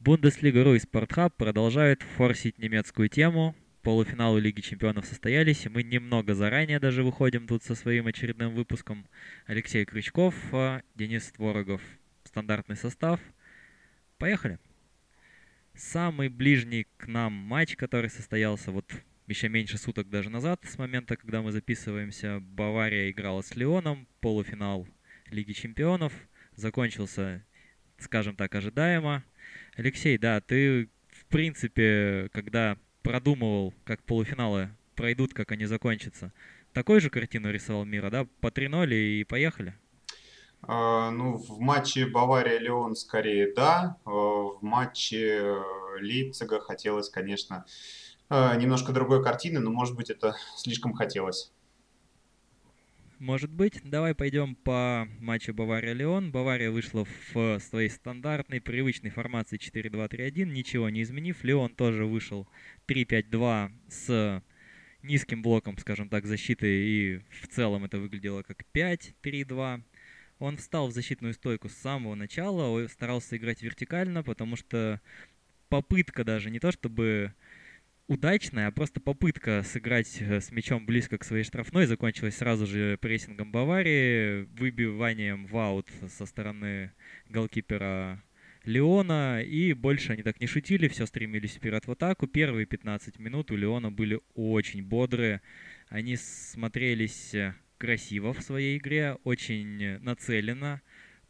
Бундеслига.ру и Спортхаб продолжают форсить немецкую тему. Полуфиналы Лиги Чемпионов состоялись, и мы немного заранее даже выходим тут со своим очередным выпуском. Алексей Крючков, а, Денис Творогов. Стандартный состав. Поехали. Самый ближний к нам матч, который состоялся вот еще меньше суток даже назад, с момента, когда мы записываемся, Бавария играла с Леоном, полуфинал Лиги Чемпионов. Закончился, скажем так, ожидаемо. Алексей, да, ты, в принципе, когда продумывал, как полуфиналы пройдут, как они закончатся, такой же картину рисовал мира, да? По 3-0 и поехали? А, ну, в матче Бавария-Леон скорее да. А, в матче э, Лейпцига хотелось, конечно, э, немножко другой картины, но, может быть, это слишком хотелось. Может быть. Давай пойдем по матчу Бавария-Леон. Бавария вышла в своей стандартной, привычной формации 4-2-3-1, ничего не изменив. Леон тоже вышел 3-5-2 с низким блоком, скажем так, защиты, и в целом это выглядело как 5-3-2. Он встал в защитную стойку с самого начала, старался играть вертикально, потому что попытка даже, не то чтобы удачная, а просто попытка сыграть э, с мячом близко к своей штрафной закончилась сразу же прессингом Баварии, выбиванием в аут со стороны голкипера Леона, и больше они так не шутили, все стремились вперед в атаку. Первые 15 минут у Леона были очень бодрые, они смотрелись э, красиво в своей игре, очень нацеленно,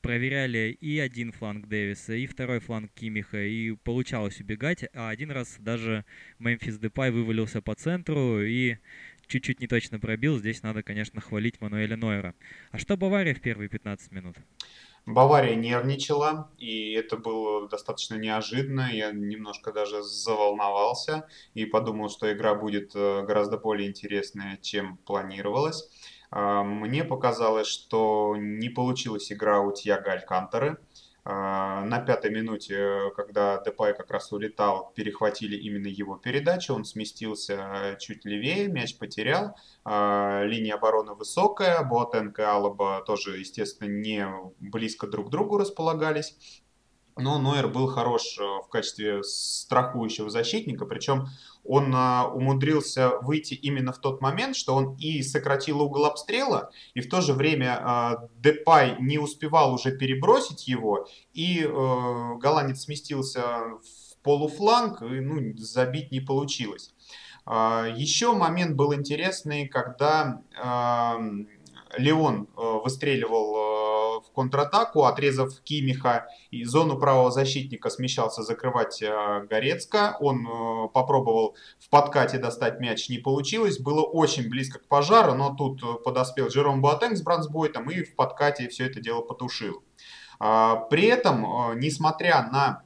проверяли и один фланг Дэвиса, и второй фланг Кимиха, и получалось убегать, а один раз даже Мемфис Депай вывалился по центру и чуть-чуть не точно пробил. Здесь надо, конечно, хвалить Мануэля Нойера. А что Бавария в первые 15 минут? Бавария нервничала, и это было достаточно неожиданно. Я немножко даже заволновался и подумал, что игра будет э, гораздо более интересная, чем планировалось. А, мне показалось, что не получилась игра у Тьяго Алькантеры. А, на пятой минуте, когда Депай как раз улетал, перехватили именно его передачу. Он сместился чуть левее, мяч потерял. А, линия обороны высокая. Буатенко и Алаба тоже, естественно, не близко друг к другу располагались. Но Нойер был хорош в качестве страхующего защитника, причем он а, умудрился выйти именно в тот момент, что он и сократил угол обстрела, и в то же время а, Депай не успевал уже перебросить его, и э, голландец сместился в полуфланг, и ну, забить не получилось. А, еще момент был интересный, когда Леон э, выстреливал э, в контратаку, отрезав Кимиха и зону правого защитника смещался закрывать э, Горецко. Он попробовал в подкате достать мяч, не получилось. Было очень близко к пожару, но тут подоспел Жером Буатенг с Брансбойтом и в подкате все это дело потушил. А, при этом, несмотря на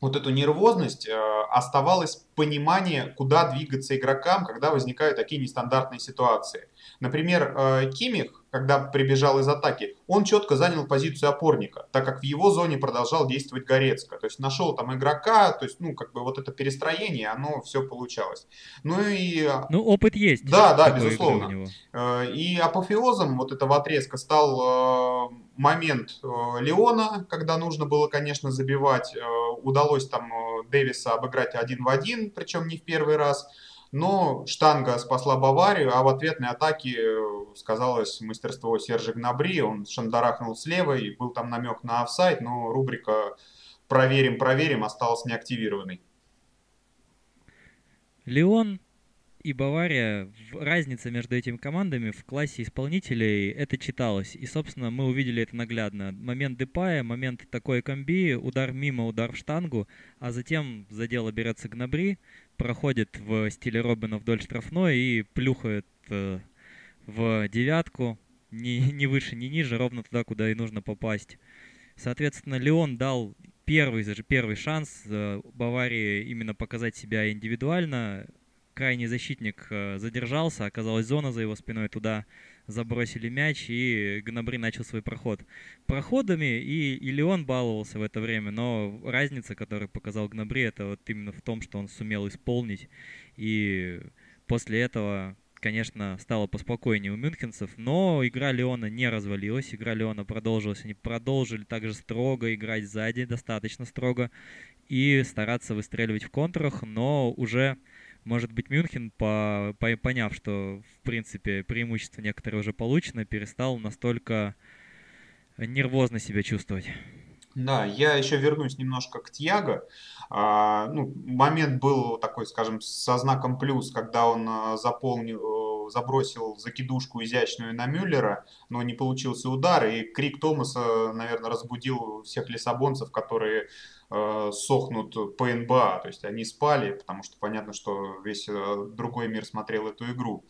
вот эту нервозность, оставалось понимание, куда двигаться игрокам, когда возникают такие нестандартные ситуации. Например, э, Кимих, когда прибежал из атаки, он четко занял позицию опорника, так как в его зоне продолжал действовать Горецко. То есть нашел там игрока, то есть, ну, как бы вот это перестроение, оно все получалось. Ну и... Э, ну, опыт есть. Да, да, безусловно. Э, и апофеозом вот этого отрезка стал момент Леона, когда нужно было, конечно, забивать. Удалось там Дэвиса обыграть один в один, причем не в первый раз но штанга спасла Баварию, а в ответной атаке э, сказалось мастерство Сержа Гнабри. Он шандарахнул слева, и был там намек на офсайд, но рубрика «Проверим, проверим» осталась неактивированной. Леон и Бавария, разница между этими командами в классе исполнителей, это читалось. И, собственно, мы увидели это наглядно. Момент Депая, момент такой комби, удар мимо, удар в штангу, а затем за дело берется Гнабри, проходит в стиле Робина вдоль штрафной и плюхает э, в девятку, ни, ни выше, ни ниже, ровно туда, куда и нужно попасть. Соответственно, Леон дал первый, первый шанс э, Баварии именно показать себя индивидуально. Крайний защитник э, задержался, оказалась зона за его спиной, туда забросили мяч, и Гнабри начал свой проход. Проходами и, и Леон баловался в это время, но разница, которую показал Гнабри, это вот именно в том, что он сумел исполнить, и после этого конечно, стало поспокойнее у мюнхенцев, но игра Леона не развалилась, игра Леона продолжилась, они продолжили также строго играть сзади, достаточно строго, и стараться выстреливать в контрах, но уже, может быть, Мюнхен, по, по, поняв, что, в принципе, преимущество некоторые уже получено, перестал настолько нервозно себя чувствовать. Да, я еще вернусь немножко к Тьяго. А, ну, момент был такой, скажем, со знаком плюс, когда он а, заполнил, забросил закидушку изящную на Мюллера, но не получился удар, и крик Томаса, наверное, разбудил всех лиссабонцев, которые э, сохнут по НБА, то есть они спали, потому что понятно, что весь э, другой мир смотрел эту игру.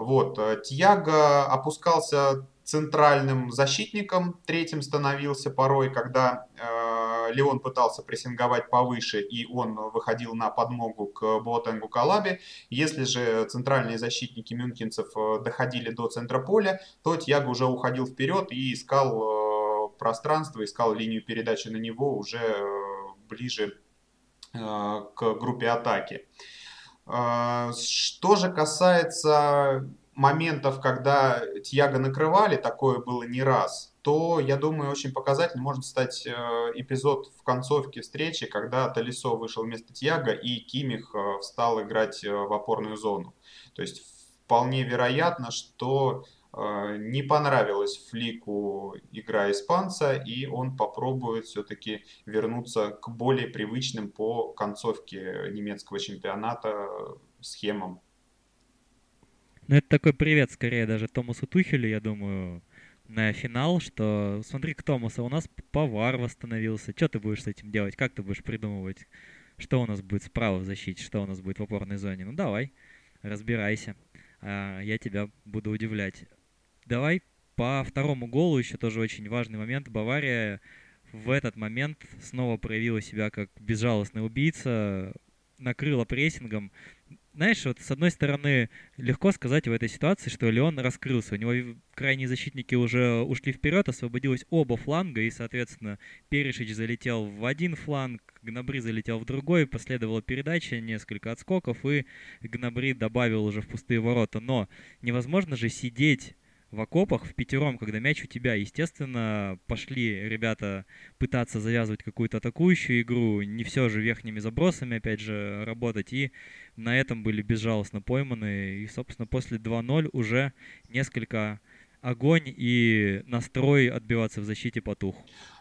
Вот, э, Тьяго опускался центральным защитником, третьим становился порой, когда э, Леон пытался прессинговать повыше, и он выходил на подмогу к Боатенгу Калабе. Если же центральные защитники мюнхенцев э, доходили до центра поля, то Тьяго уже уходил вперед и искал э, пространство, искал линию передачи на него уже э, ближе э, к группе атаки. Э, что же касается моментов, когда Тьяго накрывали, такое было не раз, то, я думаю, очень показательным может стать э, эпизод в концовке встречи, когда Талисо вышел вместо Тьяго и Кимих э, встал играть э, в опорную зону. То есть вполне вероятно, что не понравилась Флику игра испанца, и он попробует все-таки вернуться к более привычным по концовке немецкого чемпионата схемам. Ну, это такой привет скорее даже Томасу Тухелю, я думаю, на финал, что смотри к Томасу, у нас повар восстановился. Что ты будешь с этим делать? Как ты будешь придумывать, что у нас будет справа в защите, что у нас будет в опорной зоне? Ну, давай, разбирайся. А, я тебя буду удивлять. Давай по второму голу еще тоже очень важный момент. Бавария в этот момент снова проявила себя как безжалостный убийца, накрыла прессингом знаешь, вот с одной стороны, легко сказать в этой ситуации, что Леон раскрылся. У него крайние защитники уже ушли вперед, освободилось оба фланга, и, соответственно, Перешич залетел в один фланг, Гнабри залетел в другой, последовала передача, несколько отскоков, и Гнабри добавил уже в пустые ворота. Но невозможно же сидеть в окопах в пятером, когда мяч у тебя. Естественно, пошли ребята пытаться завязывать какую-то атакующую игру, не все же верхними забросами, опять же, работать, и на этом были безжалостно пойманы. И, собственно, после 2-0 уже несколько огонь и настрой отбиваться в защите потух.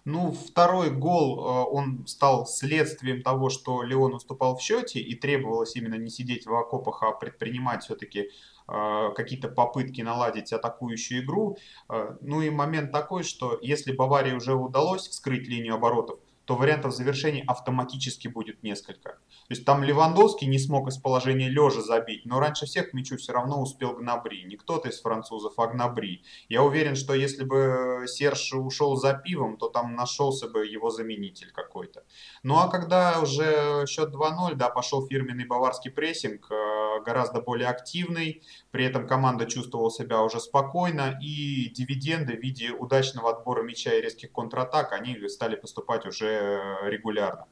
Ну, второй гол, э, он стал следствием того, что Леон уступал в счете и требовалось именно не сидеть в окопах, а предпринимать все-таки э, какие-то попытки наладить атакующую игру. Э, ну и момент такой, что если Баварии уже удалось вскрыть линию оборотов, то вариантов завершения автоматически будет несколько. То есть там Левандовский не смог из положения лежа забить, но раньше всех к мячу все равно успел Гнабри. Не кто-то из французов, а Гнабри. Я уверен, что если бы Серж ушел за пивом, то там нашелся бы его заменитель какой-то. Ну а когда уже счет 2-0, да, пошел фирменный баварский прессинг, э, гораздо более активный, при этом команда чувствовала себя уже спокойно, и дивиденды в виде удачного отбора мяча и резких контратак, они стали поступать уже Регулярно.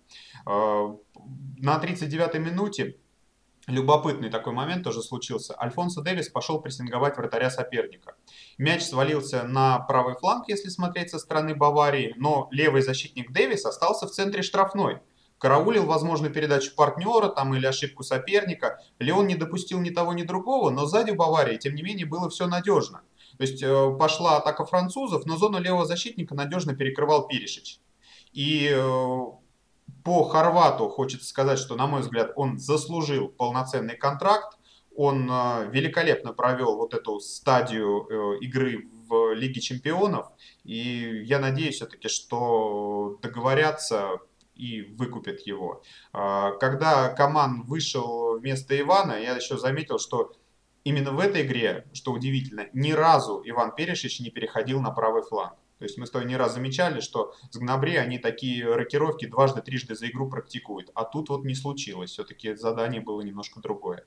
Э, на 39-й минуте Любопытный такой момент тоже случился. Альфонсо Дэвис пошел прессинговать вратаря соперника. Мяч свалился на правый фланг, если смотреть со стороны Баварии, но левый защитник Дэвис остался в центре штрафной. Караулил возможную передачу партнера там, или ошибку соперника. Леон не допустил ни того, ни другого, но сзади Баварии, тем не менее, было все надежно. То есть э, пошла атака французов, но зону левого защитника надежно перекрывал Перешич. И э, по Хорвату хочется сказать, что, на мой взгляд, он заслужил полноценный контракт. Он э, великолепно провел вот эту стадию э, игры в Лиге чемпионов. И я надеюсь все-таки, что договорятся и выкупят его. А, когда Коман вышел вместо Ивана, я еще заметил, что именно в этой игре, что удивительно, ни разу Иван Перешич не переходил на правый фланг. То есть мы с тобой не раз замечали, что с Гнабри они такие рокировки дважды, трижды за игру практикуют. А тут вот не случилось. Все-таки задание было немножко другое.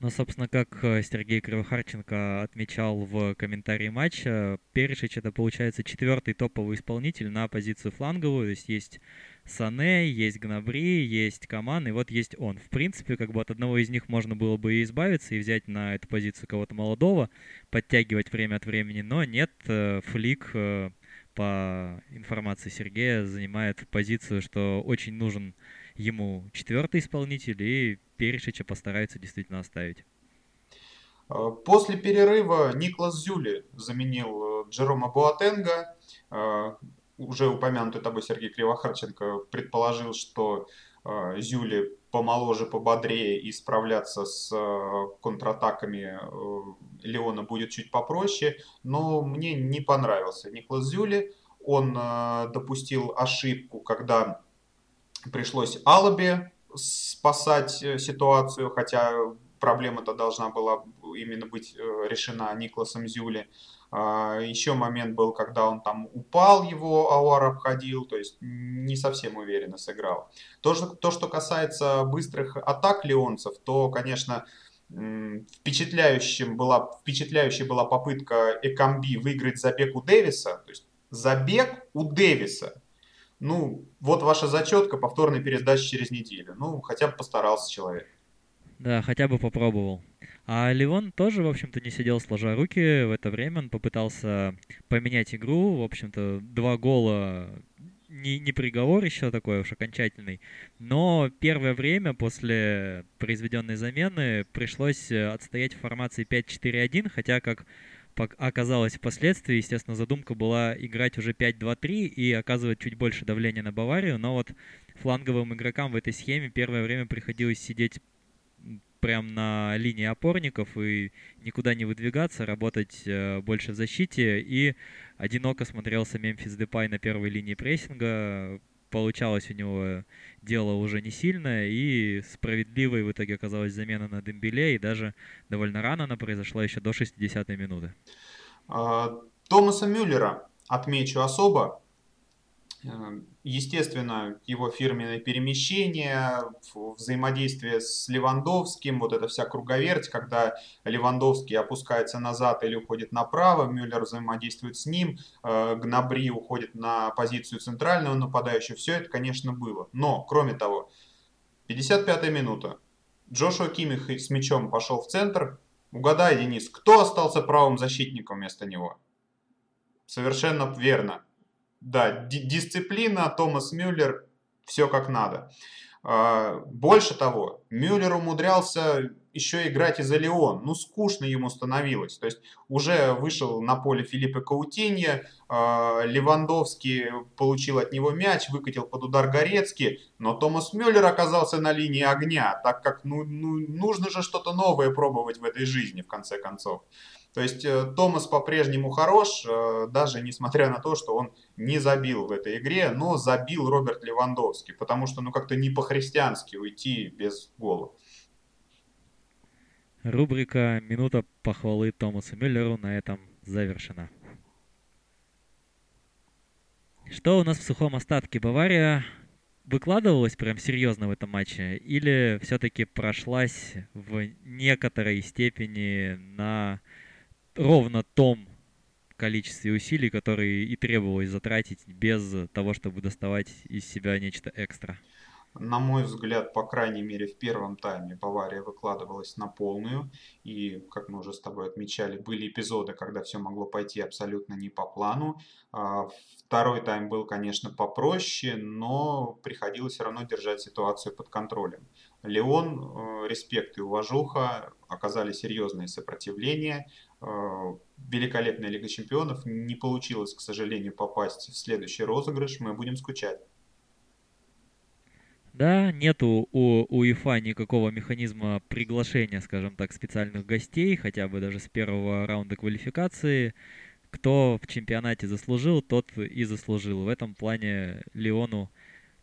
Ну, собственно, как э, Сергей Кривохарченко отмечал в комментарии матча, Перешич это, получается, четвертый топовый исполнитель на позицию фланговую. То есть есть Сане, есть Гнабри, есть Каман, и вот есть он. В принципе, как бы от одного из них можно было бы и избавиться, и взять на эту позицию кого-то молодого, подтягивать время от времени, но нет, э, Флик, э, по информации Сергея, занимает позицию, что очень нужен ему четвертый исполнитель, и Перешича постарается действительно оставить. Э, после перерыва Никлас Зюли заменил Джерома Буатенга уже упомянутый тобой Сергей Кривохарченко предположил, что э, Зюли помоложе, пободрее и справляться с э, контратаками э, Леона будет чуть попроще, но мне не понравился Никлас Зюли. Он э, допустил ошибку, когда пришлось Алаби спасать э, ситуацию, хотя проблема-то должна была именно быть э, решена Никласом Зюли. А, Еще момент был, когда он там упал, его Ауар обходил, то есть не совсем уверенно сыграл. То, что, то, что касается быстрых атак леонцев, то, конечно, впечатляющим была, впечатляющей была попытка Экамби выиграть забег у Дэвиса. То есть забег у Дэвиса. Ну, вот ваша зачетка, повторной передачи через неделю. Ну, хотя бы постарался человек. Да, хотя бы попробовал. А Ливон тоже, в общем-то, не сидел сложа руки в это время. Он попытался поменять игру. В общем-то, два гола не, не приговор еще такой уж окончательный, но первое время после произведенной замены пришлось отстоять в формации 5-4-1, хотя, как оказалось впоследствии, естественно, задумка была играть уже 5-2-3 и оказывать чуть больше давления на Баварию, но вот фланговым игрокам в этой схеме первое время приходилось сидеть прям на линии опорников и никуда не выдвигаться, работать э, больше в защите. И одиноко смотрелся Мемфис Депай на первой линии прессинга. Получалось у него дело уже не сильное, и справедливой в итоге оказалась замена на Дембеле, и даже довольно рано она произошла еще до 60-й минуты. А, Томаса Мюллера отмечу особо. Э, естественно, его фирменное перемещение, взаимодействие с Левандовским, вот эта вся круговерть, когда Левандовский опускается назад или уходит направо, Мюллер взаимодействует с ним, э, Гнабри уходит на позицию центрального нападающего. Все это, конечно, было. Но, кроме того, 55-я минута. Джошуа Кимих с мячом пошел в центр. Угадай, Денис, кто остался правым защитником вместо него? Совершенно верно да, дисциплина, Томас Мюллер, все как надо. А, больше того, Мюллер умудрялся еще играть и за Леон. Ну, скучно ему становилось. То есть уже вышел на поле Филиппа Каутинья, а, Левандовский получил от него мяч, выкатил под удар Горецкий, но Томас Мюллер оказался на линии огня, так как ну, ну, нужно же что-то новое пробовать в этой жизни, в конце концов. То есть э, Томас по-прежнему хорош, э, даже несмотря на то, что он не забил в этой игре, но забил Роберт Левандовский, потому что ну как-то не по-христиански уйти без гола. Рубрика «Минута похвалы Томасу Мюллеру» на этом завершена. Что у нас в сухом остатке? Бавария выкладывалась прям серьезно в этом матче или все-таки прошлась в некоторой степени на ровно том количестве усилий, которые и требовалось затратить без того, чтобы доставать из себя нечто экстра. На мой взгляд, по крайней мере, в первом тайме Бавария выкладывалась на полную. И, как мы уже с тобой отмечали, были эпизоды, когда все могло пойти абсолютно не по плану. А, второй тайм был, конечно, попроще, но приходилось все равно держать ситуацию под контролем. Леон, э, респект и уважуха, оказали серьезное сопротивление. Э, великолепная Лига Чемпионов. Не получилось, к сожалению, попасть в следующий розыгрыш. Мы будем скучать. Да, нету у УЕФА никакого механизма приглашения, скажем так, специальных гостей, хотя бы даже с первого раунда квалификации. Кто в чемпионате заслужил, тот и заслужил. В этом плане Леону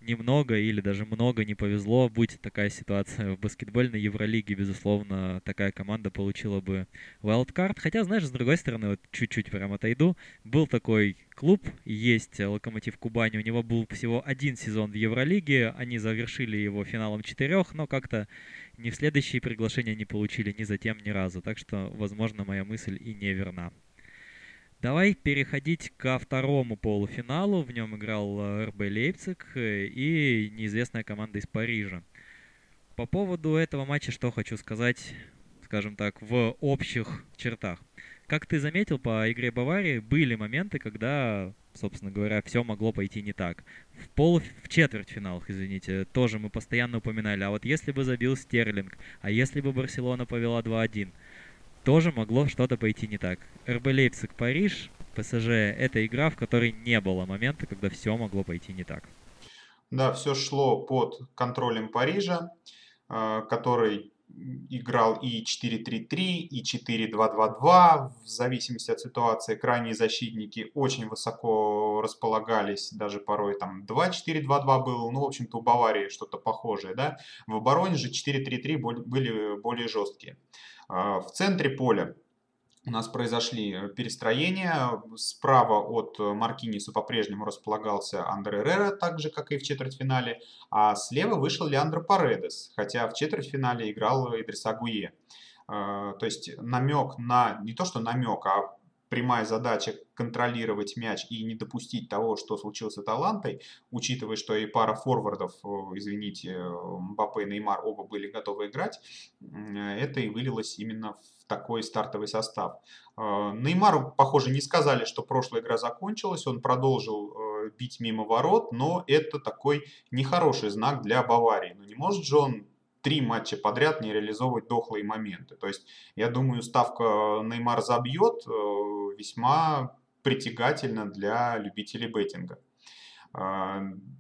немного или даже много не повезло, будь такая ситуация в баскетбольной Евролиге, безусловно, такая команда получила бы wildcard. Хотя, знаешь, с другой стороны, вот чуть-чуть прям отойду, был такой клуб, есть Локомотив Кубани, у него был всего один сезон в Евролиге, они завершили его финалом четырех, но как-то ни в следующие приглашения не получили ни затем, ни разу. Так что, возможно, моя мысль и не верна. Давай переходить ко второму полуфиналу. В нем играл э, РБ Лейпциг э, и неизвестная команда из Парижа. По поводу этого матча что хочу сказать, скажем так, в общих чертах. Как ты заметил по игре Баварии, были моменты, когда, собственно говоря, все могло пойти не так. В пол, в четвертьфиналах, извините, тоже мы постоянно упоминали. А вот если бы забил Стерлинг, а если бы Барселона повела 2-1, тоже могло что-то пойти не так. РБ Лейпциг, Париж, ПСЖ — это игра, в которой не было момента, когда все могло пойти не так. Да, все шло под контролем Парижа, э, который играл и 4-3-3, и 4-2-2-2, в зависимости от ситуации. Крайние защитники очень высоко располагались, даже порой там 2-4-2-2 было, ну, в общем-то, у Баварии что-то похожее, да. В обороне же 4-3-3 были более жесткие. А, в центре поля у нас произошли э, перестроения. Справа от э, Маркиниса по-прежнему располагался Андре Рера, так же, как и в четвертьфинале. А слева вышел Леандро Паредес, хотя в четвертьфинале играл Идриса Гуе. А, то есть намек на, не то что намек, а прямая задача контролировать мяч и не допустить того, что случилось с Аталантой, учитывая, что и пара форвардов, извините, Мбаппе и Неймар оба были готовы играть, это и вылилось именно в такой стартовый состав. Э, Неймару, похоже, не сказали, что прошлая игра закончилась, он продолжил э, бить мимо ворот, но это такой нехороший знак для Баварии. Но не может же он три матча подряд не реализовывать дохлые моменты. То есть, я думаю, ставка Неймар забьет э, весьма притягательно для любителей беттинга.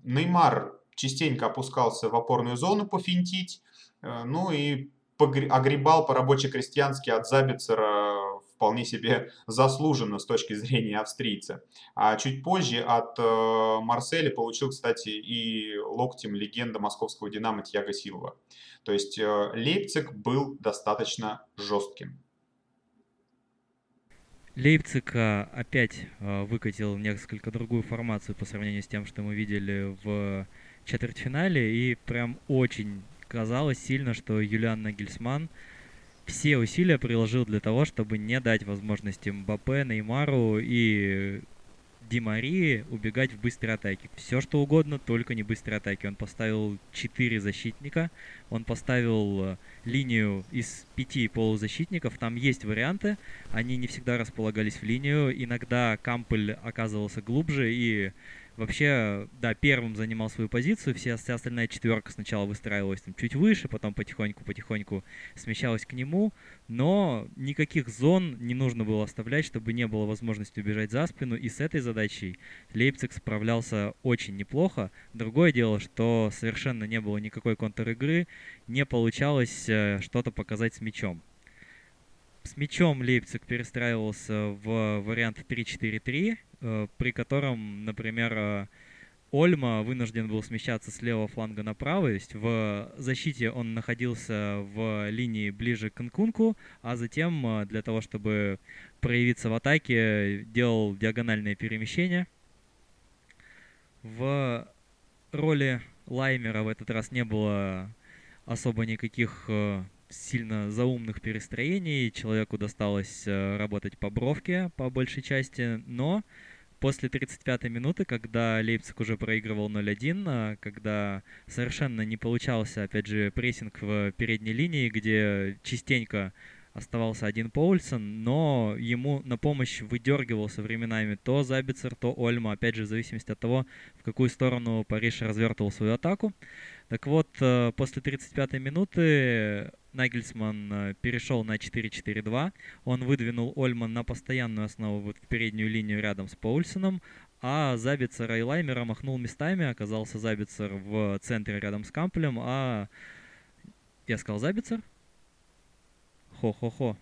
Неймар частенько опускался в опорную зону пофинтить, ну и огребал по-рабоче-крестьянски от Забицера вполне себе заслуженно с точки зрения австрийца. А чуть позже от э, Марселя получил, кстати, и локтем легенда московского «Динамо» Тьяго Силва. То есть э, Лейпциг был достаточно жестким. Лейпциг э, опять э, выкатил несколько другую формацию по сравнению с тем, что мы видели в четвертьфинале, и прям очень казалось сильно, что Юлиан Нагельсман все усилия приложил для того, чтобы не дать возможности Мбаппе, Неймару и Ди Марии убегать в быстрой атаке. Все что угодно, только не быстрой атаки. Он поставил 4 защитника, он поставил э, линию из пяти полузащитников. Там есть варианты, они не всегда располагались в линию. Иногда Кампель оказывался глубже и Вообще, да, первым занимал свою позицию, вся, вся остальная четверка сначала выстраивалась там чуть выше, потом потихоньку-потихоньку смещалась к нему, но никаких зон не нужно было оставлять, чтобы не было возможности убежать за спину, и с этой задачей Лейпциг справлялся очень неплохо. Другое дело, что совершенно не было никакой контр-игры, не получалось э, что-то показать с мячом. С мячом Лейпциг перестраивался в вариант 3-4-3, э, при котором, например, э, Ольма вынужден был смещаться с левого фланга на правый. То есть в защите он находился в линии ближе к Нкунку, а затем э, для того, чтобы проявиться в атаке, делал диагональное перемещение. В роли Лаймера в этот раз не было особо никаких сильно заумных перестроений. Человеку досталось э, работать по бровке по большей части, но после 35-й минуты, когда Лейпциг уже проигрывал 0-1, а когда совершенно не получался, опять же, прессинг в передней линии, где частенько оставался один Поульсон, но ему на помощь выдергивался временами то Забицер, то Ольма, опять же, в зависимости от того, в какую сторону Париж развертывал свою атаку. Так вот, э, после 35-й минуты Нагельсман э, перешел на 4-4-2. Он выдвинул Ольман на постоянную основу вот в переднюю линию рядом с Паульсоном, а Забицера и Лаймера махнул местами. Оказался Забицер в центре рядом с Кампелем, а... Я сказал Забицер? Хо-хо-хо.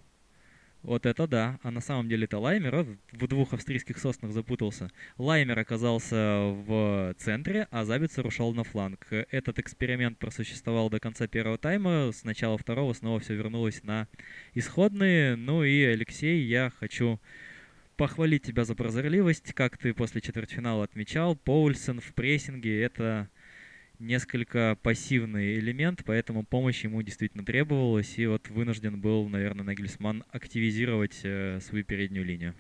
Вот это да. А на самом деле это Лаймер. В двух австрийских соснах запутался. Лаймер оказался в центре, а Забицер ушел на фланг. Этот эксперимент просуществовал до конца первого тайма. С начала второго снова все вернулось на исходные. Ну и, Алексей, я хочу похвалить тебя за прозорливость. Как ты после четвертьфинала отмечал, Поульсен в прессинге — это несколько пассивный элемент, поэтому помощь ему действительно требовалась, и вот вынужден был, наверное, Нагельсман активизировать э, свою переднюю линию.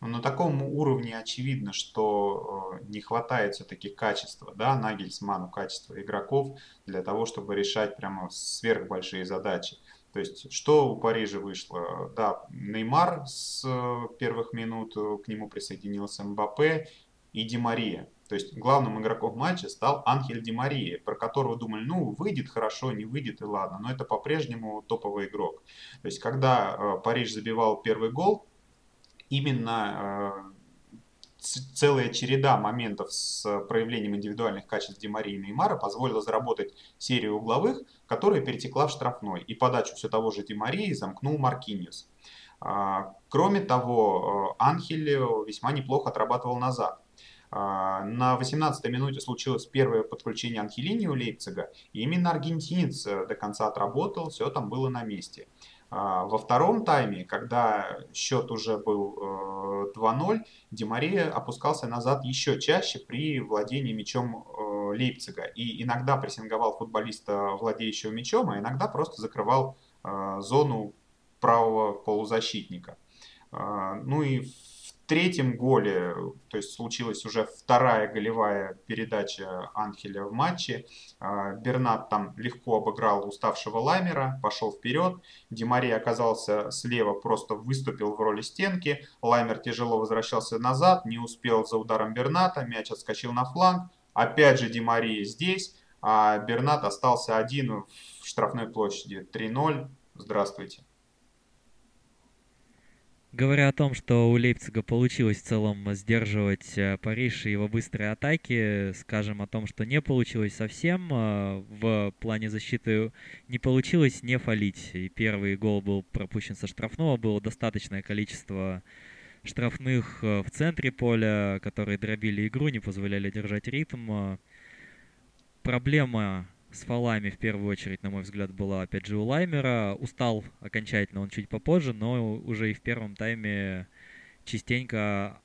на таком уровне очевидно, что э, не хватает все-таки качества, да, Нагельсману качества игроков для того, чтобы решать прямо сверхбольшие задачи. То есть, что у Парижа вышло? Да, Неймар с э, первых минут, к нему присоединился Мбаппе и Ди Мария. То есть, главным игроком матча стал Анхель Ди Мария, про которого думали, ну, выйдет хорошо, не выйдет и ладно, но это по-прежнему топовый игрок. То есть, когда Париж забивал первый гол, именно э, целая череда моментов с проявлением индивидуальных качеств Демари и Неймара позволила заработать серию угловых, которая перетекла в штрафной. И подачу все того же Демарии замкнул Маркиньос. А, кроме того, э, Анхель весьма неплохо отрабатывал назад. А, на 18-й минуте случилось первое подключение Анхелини у Лейпцига, и именно аргентинец э, до конца отработал, все там было на месте. А, во втором тайме, когда счет уже был 2-0, э, Демария опускался назад еще чаще при владении мячом э, Лейпцига. И иногда прессинговал футболиста, владеющего мячом, а иногда просто закрывал зону правого полузащитника. А, ну и третьем голе, то есть случилась уже вторая голевая передача Анхеля в матче, а, Бернат там легко обыграл уставшего Лаймера, пошел вперед, Димария оказался слева, просто выступил в роли стенки, Лаймер тяжело возвращался назад, не успел за ударом Берната, мяч отскочил на фланг, опять же Димария здесь, а Бернат остался один в штрафной площади. 3-0, здравствуйте. Говоря о том, что у Лейпцига получилось в целом сдерживать э, Париж и его быстрые атаки, скажем о том, что не получилось совсем. Э, в плане защиты не получилось не фалить. И первый гол был пропущен со штрафного, было достаточное количество штрафных э, в центре поля, которые дробили игру, не позволяли держать ритм. Проблема с фолами в первую очередь, на мой взгляд, была опять же у Лаймера. Устал окончательно он чуть попозже, но уже и в первом тайме частенько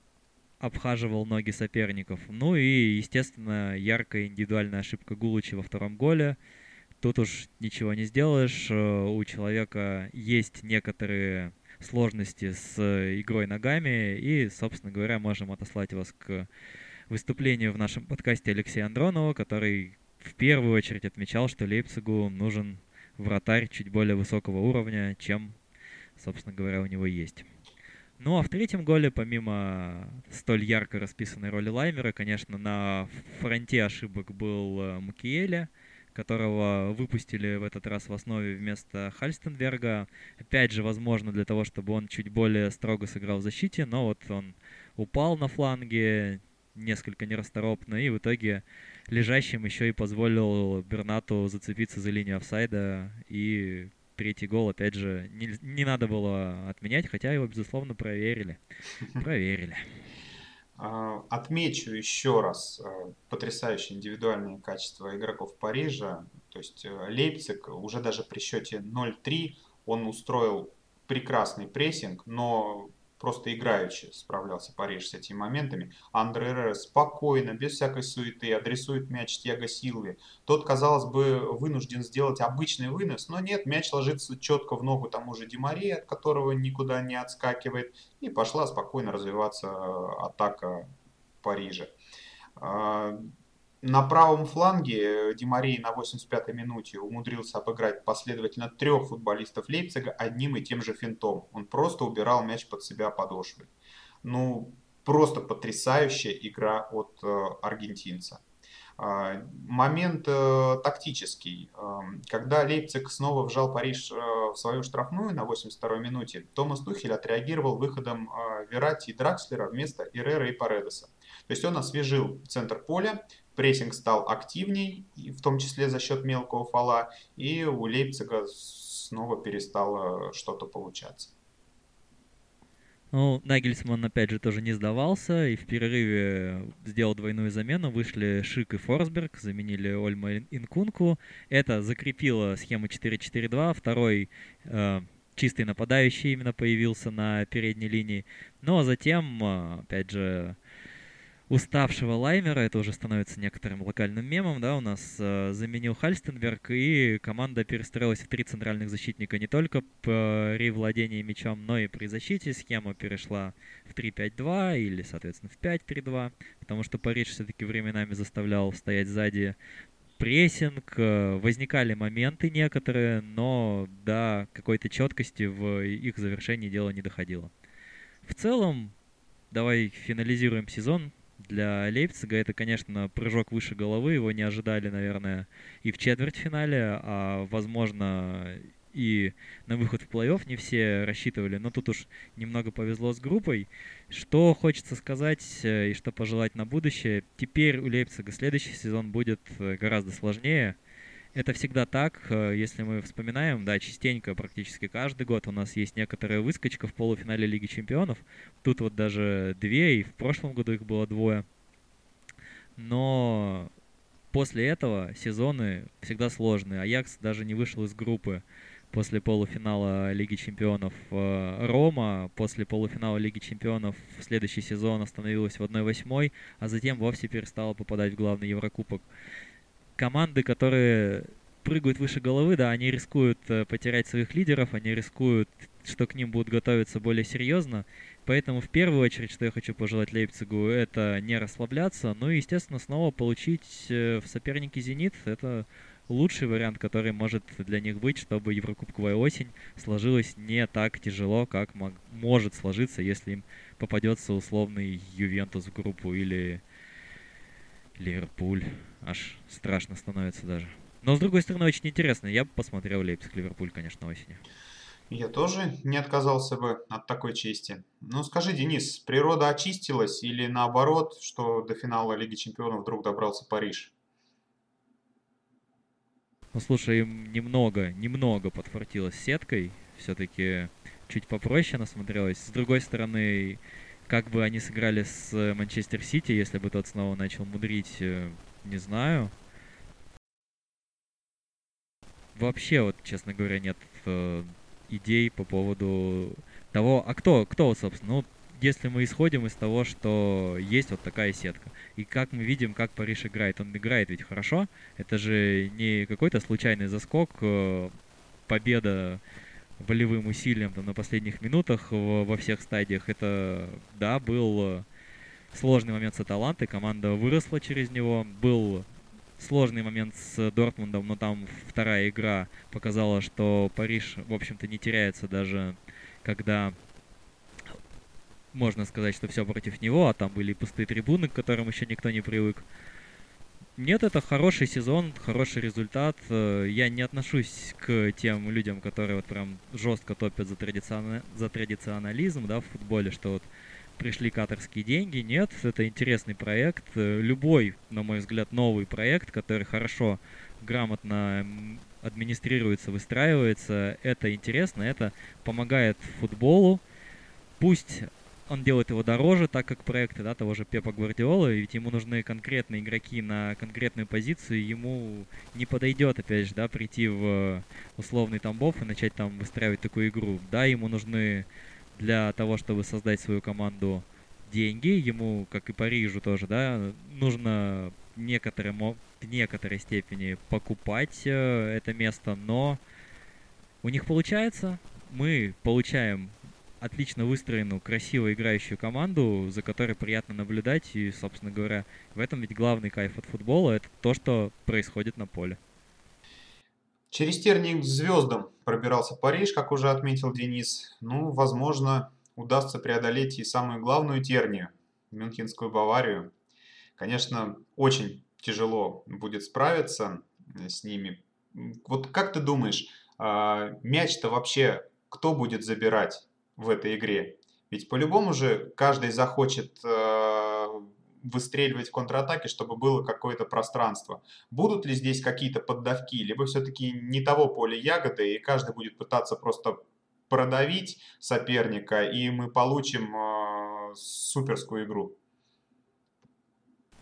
обхаживал ноги соперников. Ну и, естественно, яркая индивидуальная ошибка Гулыча во втором голе. Тут уж ничего не сделаешь. У человека есть некоторые сложности с игрой ногами. И, собственно говоря, можем отослать вас к выступлению в нашем подкасте Алексея Андронова, который в первую очередь отмечал, что Лейпцигу нужен вратарь чуть более высокого уровня, чем, собственно говоря, у него есть. Ну а в третьем голе, помимо столь ярко расписанной роли Лаймера, конечно, на фронте ошибок был э, Мукиеля, которого выпустили в этот раз в основе вместо Хальстенберга. Опять же, возможно, для того, чтобы он чуть более строго сыграл в защите, но вот он упал на фланге несколько нерасторопно, и в итоге лежащим еще и позволил Бернату зацепиться за линию офсайда. И третий гол, опять же, не, не надо было отменять, хотя его, безусловно, проверили. Проверили. А, отмечу еще раз а, потрясающее индивидуальное качество игроков Парижа. То есть э, Лейпциг уже даже при счете 0-3 он устроил прекрасный прессинг, но просто играючи справлялся Париж с этими моментами. Андре Ререс спокойно, без всякой суеты, адресует мяч Тьяго Силве. Тот, казалось бы, вынужден сделать обычный вынос, но нет, мяч ложится четко в ногу тому же Димари, от которого никуда не отскакивает, и пошла спокойно развиваться э, атака Парижа. На правом фланге Димарей на 85-й минуте умудрился обыграть последовательно трех футболистов Лейпцига одним и тем же финтом. Он просто убирал мяч под себя подошвой. Ну, просто потрясающая игра от э, аргентинца. Э, момент э, тактический. Э, когда Лейпциг снова вжал Париж э, в свою штрафную на 82-й минуте, Томас Тухель отреагировал выходом э, Верати и Дракслера вместо Ирера и Паредеса. То есть он освежил центр поля, прессинг стал активней, в том числе за счет мелкого фола, и у Лейпцига снова перестало что-то получаться. Ну, Нагельсман, опять же, тоже не сдавался, и в перерыве сделал двойную замену. Вышли Шик и Форсберг, заменили Ольма Инкунку. Это закрепило схему 4-4-2. Второй э, чистый нападающий именно появился на передней линии. Ну, а затем, э, опять же, уставшего Лаймера, это уже становится некоторым локальным мемом, да, у нас э, заменил Хальстенберг, и команда перестроилась в три центральных защитника не только при владении мячом, но и при защите. Схема перешла в 3-5-2 или, соответственно, в 5-3-2, потому что Париж все-таки временами заставлял стоять сзади прессинг, э, возникали моменты некоторые, но до какой-то четкости в их завершении дело не доходило. В целом, давай финализируем сезон для Лейпцига это, конечно, прыжок выше головы. Его не ожидали, наверное, и в четвертьфинале, а, возможно, и на выход в плей-офф не все рассчитывали, но тут уж немного повезло с группой. Что хочется сказать э, и что пожелать на будущее, теперь у Лейпцига следующий сезон будет э, гораздо сложнее. Это всегда так, э, если мы вспоминаем, да, частенько, практически каждый год у нас есть некоторая выскочка в полуфинале Лиги Чемпионов. Тут вот даже две, и в прошлом году их было двое. Но после этого сезоны всегда сложные. Аякс даже не вышел из группы после полуфинала Лиги Чемпионов. Э, Рома после полуфинала Лиги Чемпионов в следующий сезон остановилась в 1-8, а затем вовсе перестала попадать в главный Еврокубок команды, которые прыгают выше головы, да, они рискуют э, потерять своих лидеров, они рискуют, что к ним будут готовиться более серьезно. Поэтому в первую очередь, что я хочу пожелать Лейпцигу, это не расслабляться, ну и, естественно, снова получить э, в сопернике «Зенит». Это лучший вариант, который может для них быть, чтобы Еврокубковая осень сложилась не так тяжело, как может сложиться, если им попадется условный Ювентус в группу или Ливерпуль. Аж страшно становится даже. Но, с другой стороны, очень интересно. Я бы посмотрел Лейпциг-Ливерпуль, конечно, осенью. Я тоже не отказался бы от такой чести. Ну, скажи, Денис, природа очистилась или наоборот, что до финала Лиги Чемпионов вдруг добрался Париж? Ну, слушай, им немного, немного подфартилось сеткой. Все-таки чуть попроще она смотрелась. С другой стороны, как бы они сыграли с Манчестер Сити, если бы тот снова начал мудрить, э, не знаю. Вообще, вот, честно говоря, нет э, идей по поводу того, а кто, кто, собственно, ну, если мы исходим из того, что есть вот такая сетка, и как мы видим, как Париж играет, он играет ведь хорошо, это же не какой-то случайный заскок, э, победа волевым усилием там, на последних минутах во всех стадиях, это, да, был э, сложный момент с Аталантой, команда выросла через него. Был сложный момент с Дортмундом, но там вторая игра показала, что Париж, в общем-то, не теряется даже когда можно сказать, что все против него, а там были пустые трибуны, к которым еще никто не привык. Нет, это хороший сезон, хороший результат. Э, я не отношусь к тем людям, которые вот прям жестко топят за, традицион... за традиционализм да, в футболе, что вот пришли каторские деньги. Нет, это интересный проект. Э, любой, на мой взгляд, новый проект, который хорошо, грамотно администрируется, выстраивается, это интересно, это помогает футболу. Пусть он делает его дороже, так как проекты да, того же Пепа Гвардиола, ведь ему нужны конкретные игроки на конкретную позицию, ему не подойдет, опять же, да, прийти в условный Тамбов и начать там выстраивать такую игру. Да, ему нужны для того, чтобы создать свою команду деньги. Ему, как и Парижу тоже, да, нужно некоторым, в некоторой степени покупать э, это место, но у них получается. Мы получаем отлично выстроенную, красиво играющую команду, за которой приятно наблюдать. И, собственно говоря, в этом ведь главный кайф от футбола — это то, что происходит на поле. Через терник к звездам пробирался Париж, как уже отметил Денис. Ну, возможно, удастся преодолеть и самую главную тернию – Мюнхенскую Баварию. Конечно, очень тяжело будет справиться с ними. Вот как ты думаешь, а, мяч-то вообще кто будет забирать в этой игре? Ведь по-любому же каждый захочет а, выстреливать в контратаке, чтобы было какое-то пространство. Будут ли здесь какие-то поддавки, либо все-таки не того поля ягоды, и каждый будет пытаться просто продавить соперника, и мы получим э, суперскую игру?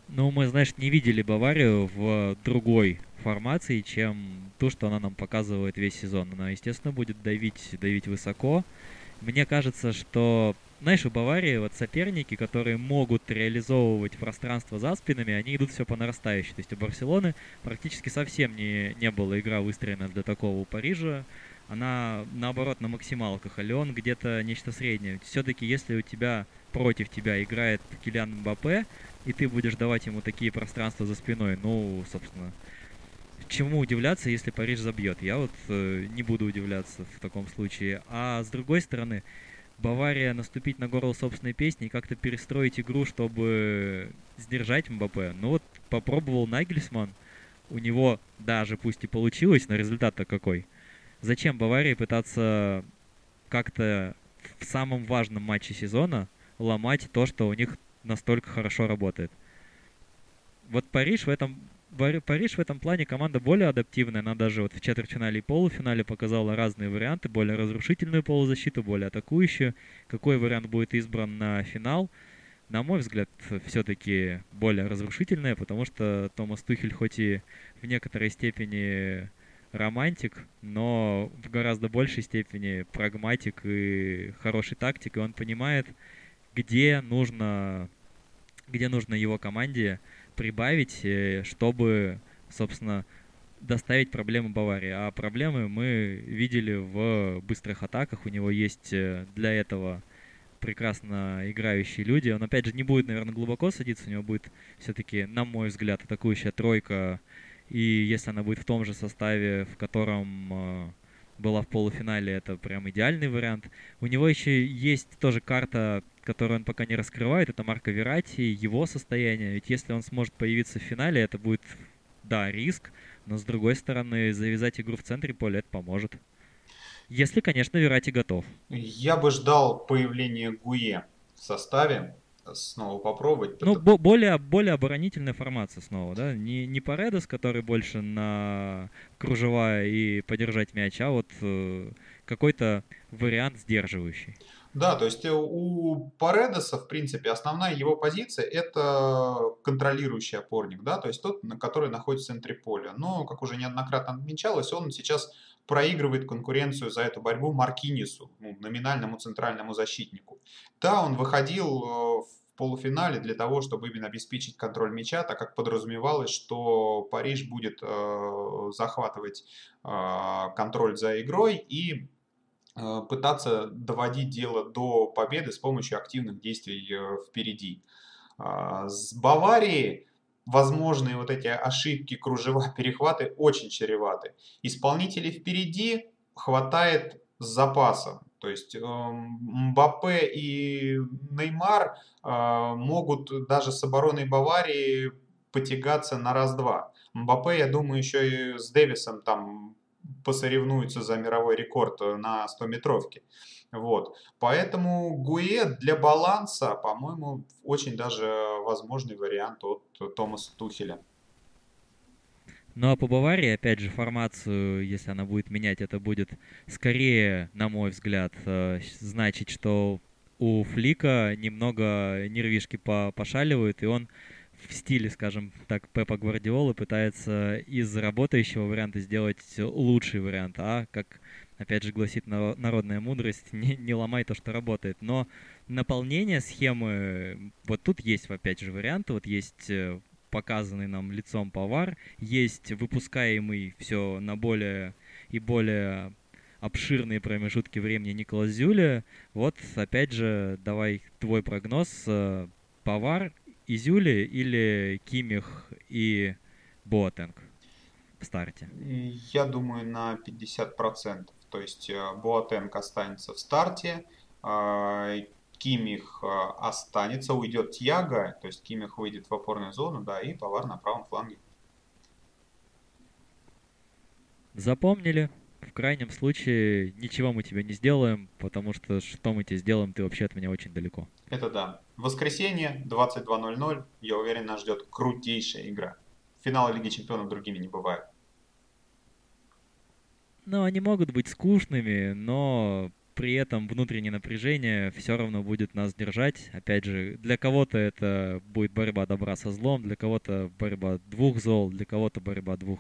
Ну, мы, знаешь, не видели Баварию в другой формации, чем то, что она нам показывает весь сезон. Она, естественно, будет давить, давить высоко. Мне кажется, что знаешь, у Баварии вот соперники, которые могут реализовывать пространство за спинами, они идут все по нарастающей. То есть у Барселоны практически совсем не, не была игра выстроена для такого у Парижа. Она, наоборот, на максималках, а Леон где-то нечто среднее. Все-таки, если у тебя против тебя играет Килиан Мбаппе, и ты будешь давать ему такие пространства за спиной, ну, собственно, чему удивляться, если Париж забьет? Я вот э, не буду удивляться в таком случае. А с другой стороны, Бавария наступить на горло собственной песни и как-то перестроить игру, чтобы сдержать МБП. Ну вот попробовал Нагельсман, у него даже пусть и получилось, но результат-то какой? Зачем Баварии пытаться как-то в самом важном матче сезона ломать то, что у них настолько хорошо работает? Вот Париж в этом Париж в этом плане команда более адаптивная. Она даже вот в четвертьфинале и полуфинале показала разные варианты. Более разрушительную полузащиту, более атакующую. Какой вариант будет избран на финал? На мой взгляд, все-таки более разрушительная, потому что Томас Тухель хоть и в некоторой степени романтик, но в гораздо большей степени прагматик и хороший тактик, и он понимает, где нужно, где нужно его команде прибавить, э, чтобы, собственно, доставить проблемы Баварии. А проблемы мы видели в быстрых атаках. У него есть э, для этого прекрасно играющие люди. Он, опять же, не будет, наверное, глубоко садиться. У него будет все-таки, на мой взгляд, атакующая тройка. И если она будет в том же составе, в котором э, была в полуфинале, это прям идеальный вариант. У него еще есть тоже карта которую он пока не раскрывает, это Марко Верати, его состояние. Ведь если он сможет появиться в финале, это будет, да, риск, но с другой стороны, завязать игру в центре поля это поможет. Если, конечно, Верати готов. Я бы ждал появления Гуе в составе, снова попробовать. Ну, бо- более, более оборонительная формация снова, да? Не, не Паредос, который больше на кружевая и подержать мяч, а вот э, какой-то вариант сдерживающий. Да, то есть э, у Паредеса, в принципе, основная его позиция – это контролирующий опорник, да, то есть тот, который находится в центре поля. Но, как уже неоднократно отмечалось, он сейчас проигрывает конкуренцию за эту борьбу Маркинису, ну, номинальному центральному защитнику. Да, он выходил э, в полуфинале для того, чтобы именно обеспечить контроль мяча, так как подразумевалось, что Париж будет э, захватывать э, контроль за игрой и Э, пытаться доводить дело до победы с помощью активных действий э, впереди. А, с Баварией возможные вот эти ошибки, кружева, перехваты очень чреваты. Исполнителей впереди хватает с запасом. То есть эм, Мбаппе и Неймар э, могут даже с обороной Баварии потягаться на раз-два. Мбаппе, я думаю, еще и с Дэвисом там посоревнуются за мировой рекорд э, на 100-метровке. Вот. Поэтому Гуэ для баланса, по-моему, очень даже возможный вариант от Томаса Тухеля. Ну а по Баварии, опять же, формацию, если она будет менять, это будет скорее, на мой взгляд, э, значить, что у Флика немного нервишки пошаливают, и он в стиле, скажем так, Пепа Гвардиолы пытается из работающего варианта сделать лучший вариант, а, как, опять же, гласит народная мудрость, не, не ломай то, что работает. Но наполнение схемы, вот тут есть, опять же, варианты, вот есть э, показанный нам лицом повар, есть выпускаемый все на более и более обширные промежутки времени Николас Зюля. Вот, опять же, давай твой прогноз. Э, повар Изюли или Кимих и Боатенг в старте? Я думаю, на 50%. То есть э, Боатенг останется в старте, а, Кимих э, останется, уйдет Тьяго, то есть Кимих выйдет в опорную зону, да, и Повар на правом фланге. Запомнили? В крайнем случае ничего мы тебе не сделаем, потому что что мы тебе сделаем, ты вообще от меня очень далеко. Это да. Воскресенье, 22.00. Я уверен, нас ждет крутейшая игра. Финалы Лиги Чемпионов другими не бывают. Ну, они могут быть скучными, но при этом внутреннее напряжение все равно будет нас держать. Опять же, для кого-то это будет борьба добра со злом, для кого-то борьба двух зол, для кого-то борьба двух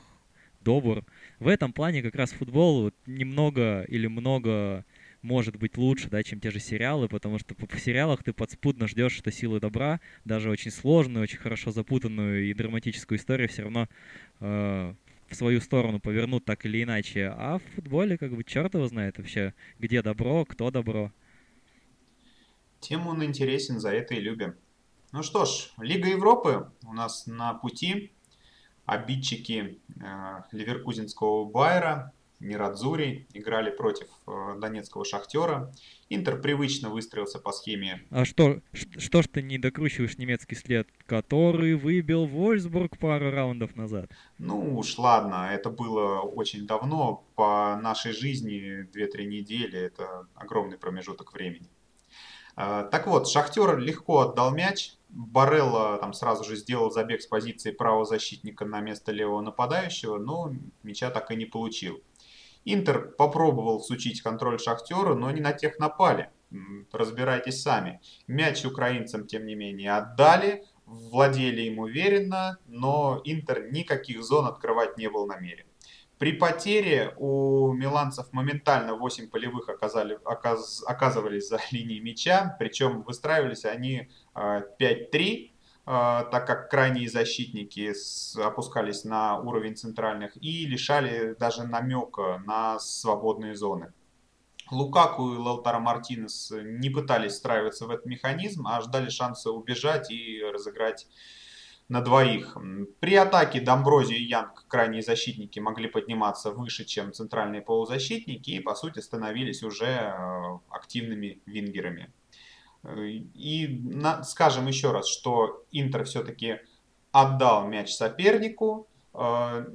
добр. В этом плане как раз футбол вот немного или много может быть лучше, да, чем те же сериалы, потому что в сериалах ты подспудно ждешь, что силы добра, даже очень сложную, очень хорошо запутанную и драматическую историю все равно э, в свою сторону повернут так или иначе. А в футболе как бы черт его знает вообще, где добро, кто добро. Тем он интересен, за это и любим. Ну что ж, Лига Европы у нас на пути. Обидчики э, Ливеркузинского Байера Мирадзури играли против э, донецкого Шахтера. Интер привычно выстроился по схеме. А что, что ж ты не докручиваешь немецкий след, который выбил Вольсбург пару раундов назад? Ну уж ладно, это было очень давно. По нашей жизни 2-3 недели это огромный промежуток времени. Э, так вот, Шахтер легко отдал мяч. Барелла там сразу же сделал забег с позиции правого защитника на место левого нападающего, но мяча так и не получил. Интер попробовал сучить контроль Шахтеру, но не на тех напали. Разбирайтесь сами. Мяч украинцам, тем не менее, отдали, владели им уверенно, но Интер никаких зон открывать не был намерен. При потере у миланцев моментально 8 полевых оказали, оказ, оказывались за линией мяча, причем выстраивались они 5-3, а, так как крайние защитники опускались на уровень центральных и лишали даже намека на свободные зоны. Лукаку и Лаутаро Мартинес не пытались встраиваться в этот механизм, а ждали шанса убежать и разыграть на двоих. При атаке Домбрози и Янг, крайние защитники, могли подниматься выше, чем центральные полузащитники и, по сути, становились уже э, активными вингерами. И скажем еще раз, что Интер все-таки отдал мяч сопернику, э,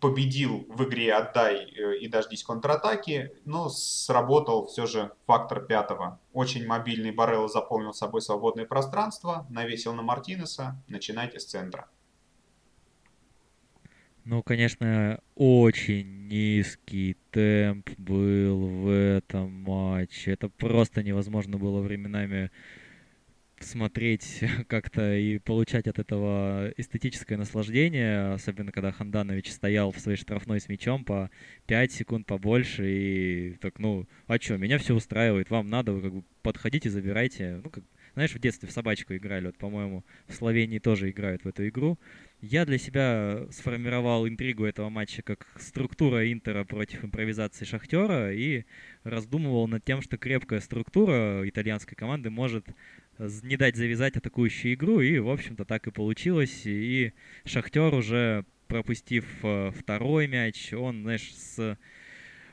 победил в игре «Отдай и дождись контратаки», но сработал все же фактор пятого. Очень мобильный Барелло заполнил собой свободное пространство, навесил на Мартинеса, начинайте с центра. Ну, конечно, очень низкий темп был в этом матче. Это просто невозможно было временами смотреть как-то и получать от этого эстетическое наслаждение, особенно когда Ханданович стоял в своей штрафной с мячом по 5 секунд побольше и так, ну, а что, меня все устраивает, вам надо, вы как бы подходите, забирайте. Ну, как, знаешь, в детстве в собачку играли, вот, по-моему, в Словении тоже играют в эту игру. Я для себя сформировал интригу этого матча как структура Интера против импровизации Шахтера и раздумывал над тем, что крепкая структура итальянской команды может не дать завязать атакующую игру, и, в общем-то, так и получилось. И Шахтер уже пропустив э, второй мяч, он, знаешь, с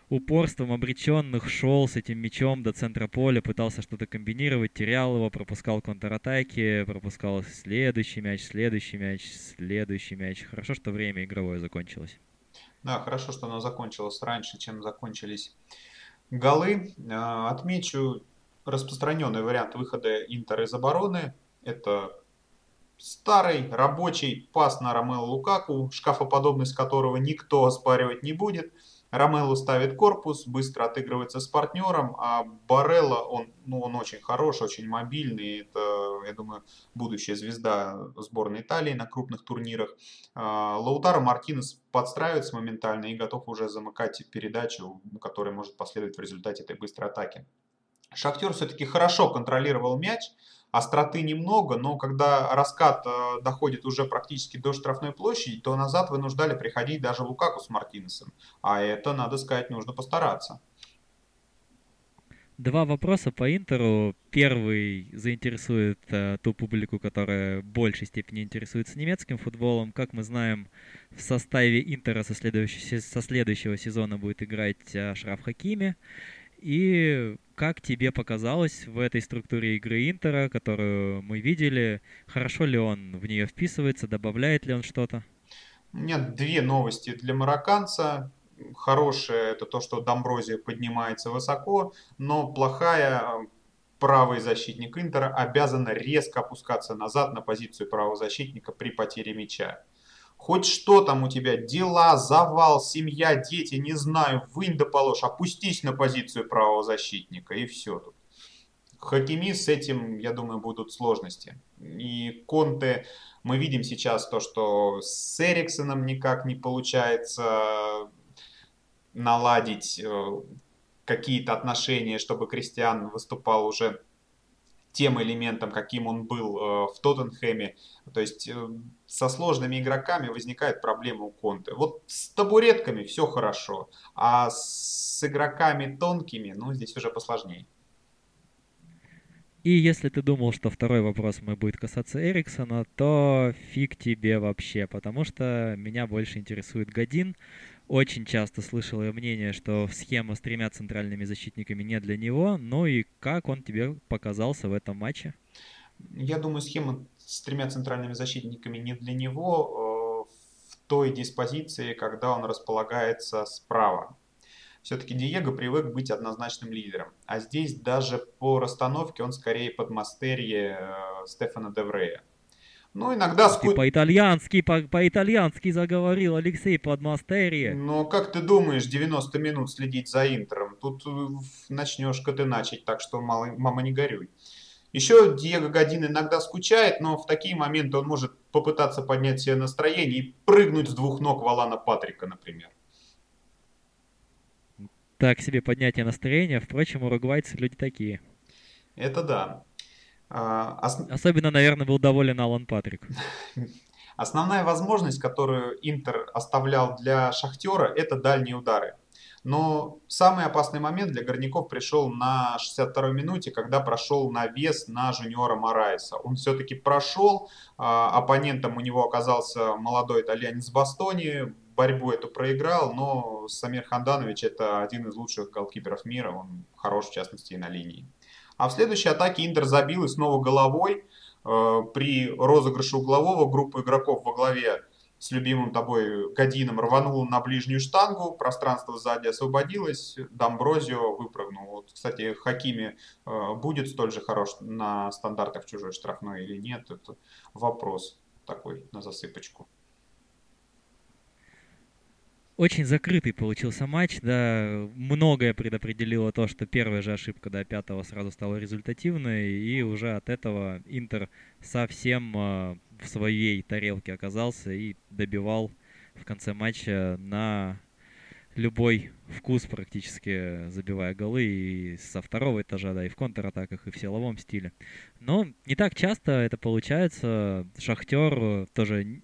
упорством обреченных шел с этим мячом до центра поля, пытался что-то комбинировать, терял его, пропускал контратаки, пропускал следующий мяч, следующий мяч, следующий мяч. Хорошо, что время игровое закончилось. Да, хорошо, что оно закончилось раньше, чем закончились голы. А, отмечу распространенный вариант выхода Интер из обороны. Это старый рабочий пас на Ромео Лукаку, шкафоподобность которого никто оспаривать не будет – Ромело ставит корпус, быстро отыгрывается с партнером, а Барелла, он, ну, он очень хороший, очень мобильный. Это, я думаю, будущая звезда сборной Италии на крупных турнирах. А, Лаутаро Мартинес подстраивается моментально и готов уже замыкать передачу, которая может последовать в результате этой быстрой атаки. Шахтер все-таки хорошо контролировал мяч, остроты немного, но когда раскат э, доходит уже практически до штрафной площади, то назад вынуждали приходить даже Лукаку с Мартинесом. А это, надо сказать, нужно постараться. Два вопроса по Интеру. Первый заинтересует э, ту публику, которая в большей степени интересуется немецким футболом. Как мы знаем, в составе Интера со, следующего, со следующего сезона будет играть э, Шраф Хакими. И как тебе показалось в этой структуре игры Интера, которую мы видели, хорошо ли он в нее вписывается, добавляет ли он что-то? Меня две новости для марокканца. Хорошая это то, что Домбрози поднимается высоко, но плохая правый защитник Интера обязан резко опускаться назад на позицию правого защитника при потере мяча. Хоть что там у тебя, дела, завал, семья, дети, не знаю, вынь да положь, опустись на позицию правого защитника и все тут. Хакими с этим, я думаю, будут сложности. И Конте, мы видим сейчас то, что с Эриксоном никак не получается наладить. Э, какие-то отношения, чтобы Кристиан выступал уже тем элементом, каким он был э, в Тоттенхэме. То есть э, со сложными игроками возникает проблема у Конте. Вот с табуретками все хорошо, а с игроками тонкими, ну, здесь уже посложнее. И если ты думал, что второй вопрос мой будет касаться Эриксона, то фиг тебе вообще, потому что меня больше интересует Годин. Очень часто слышал я мнение, что схема с тремя центральными защитниками не для него. Ну и как он тебе показался в этом матче? Я думаю, схема с тремя центральными защитниками не для него э, в той диспозиции, когда он располагается справа. Все-таки Диего привык быть однозначным лидером. А здесь даже по расстановке он скорее под мастерье э, Стефана Деврея. Ну, иногда... Ты по-итальянски, по- по-итальянски заговорил Алексей Подмастерье. Ну, как ты думаешь, 90 минут следить за Интером? Тут э, начнешь-ка ты начать, так что, мало, мама, не горюй. Еще Диего Годин иногда скучает, но в такие моменты он может попытаться поднять себе настроение и прыгнуть с двух ног Валана Патрика, например. Так себе поднятие настроения. Впрочем, уругвайцы люди такие. Это да. А, ос... Особенно, наверное, был доволен Алан Патрик. Основная возможность, которую Интер оставлял для Шахтера, это дальние удары. Но самый опасный момент для горняков пришел на 62-й минуте, когда прошел навес на жуниора Морайса. Он все-таки прошел, а, оппонентом у него оказался молодой итальянец Бастони, борьбу эту проиграл, но Самир Ханданович это один из лучших голкиперов мира, он хорош в частности и на линии. А в следующей атаке Интер забил и снова головой. Э, при розыгрыше углового группа игроков во главе с любимым тобой Годином рванула на ближнюю штангу, пространство сзади освободилось, Домброзио выпрыгнул. Вот, кстати, Хакими э, будет столь же хорош на стандартах чужой штрафной или нет, это вопрос такой на засыпочку. Очень закрытый получился матч, да, многое предопределило то, что первая же ошибка до пятого сразу стала результативной, и уже от этого Интер совсем э, в своей тарелке оказался и добивал в конце матча на любой вкус практически забивая голы и со второго этажа, да, и в контратаках, и в силовом стиле. Но не так часто это получается. Шахтер тоже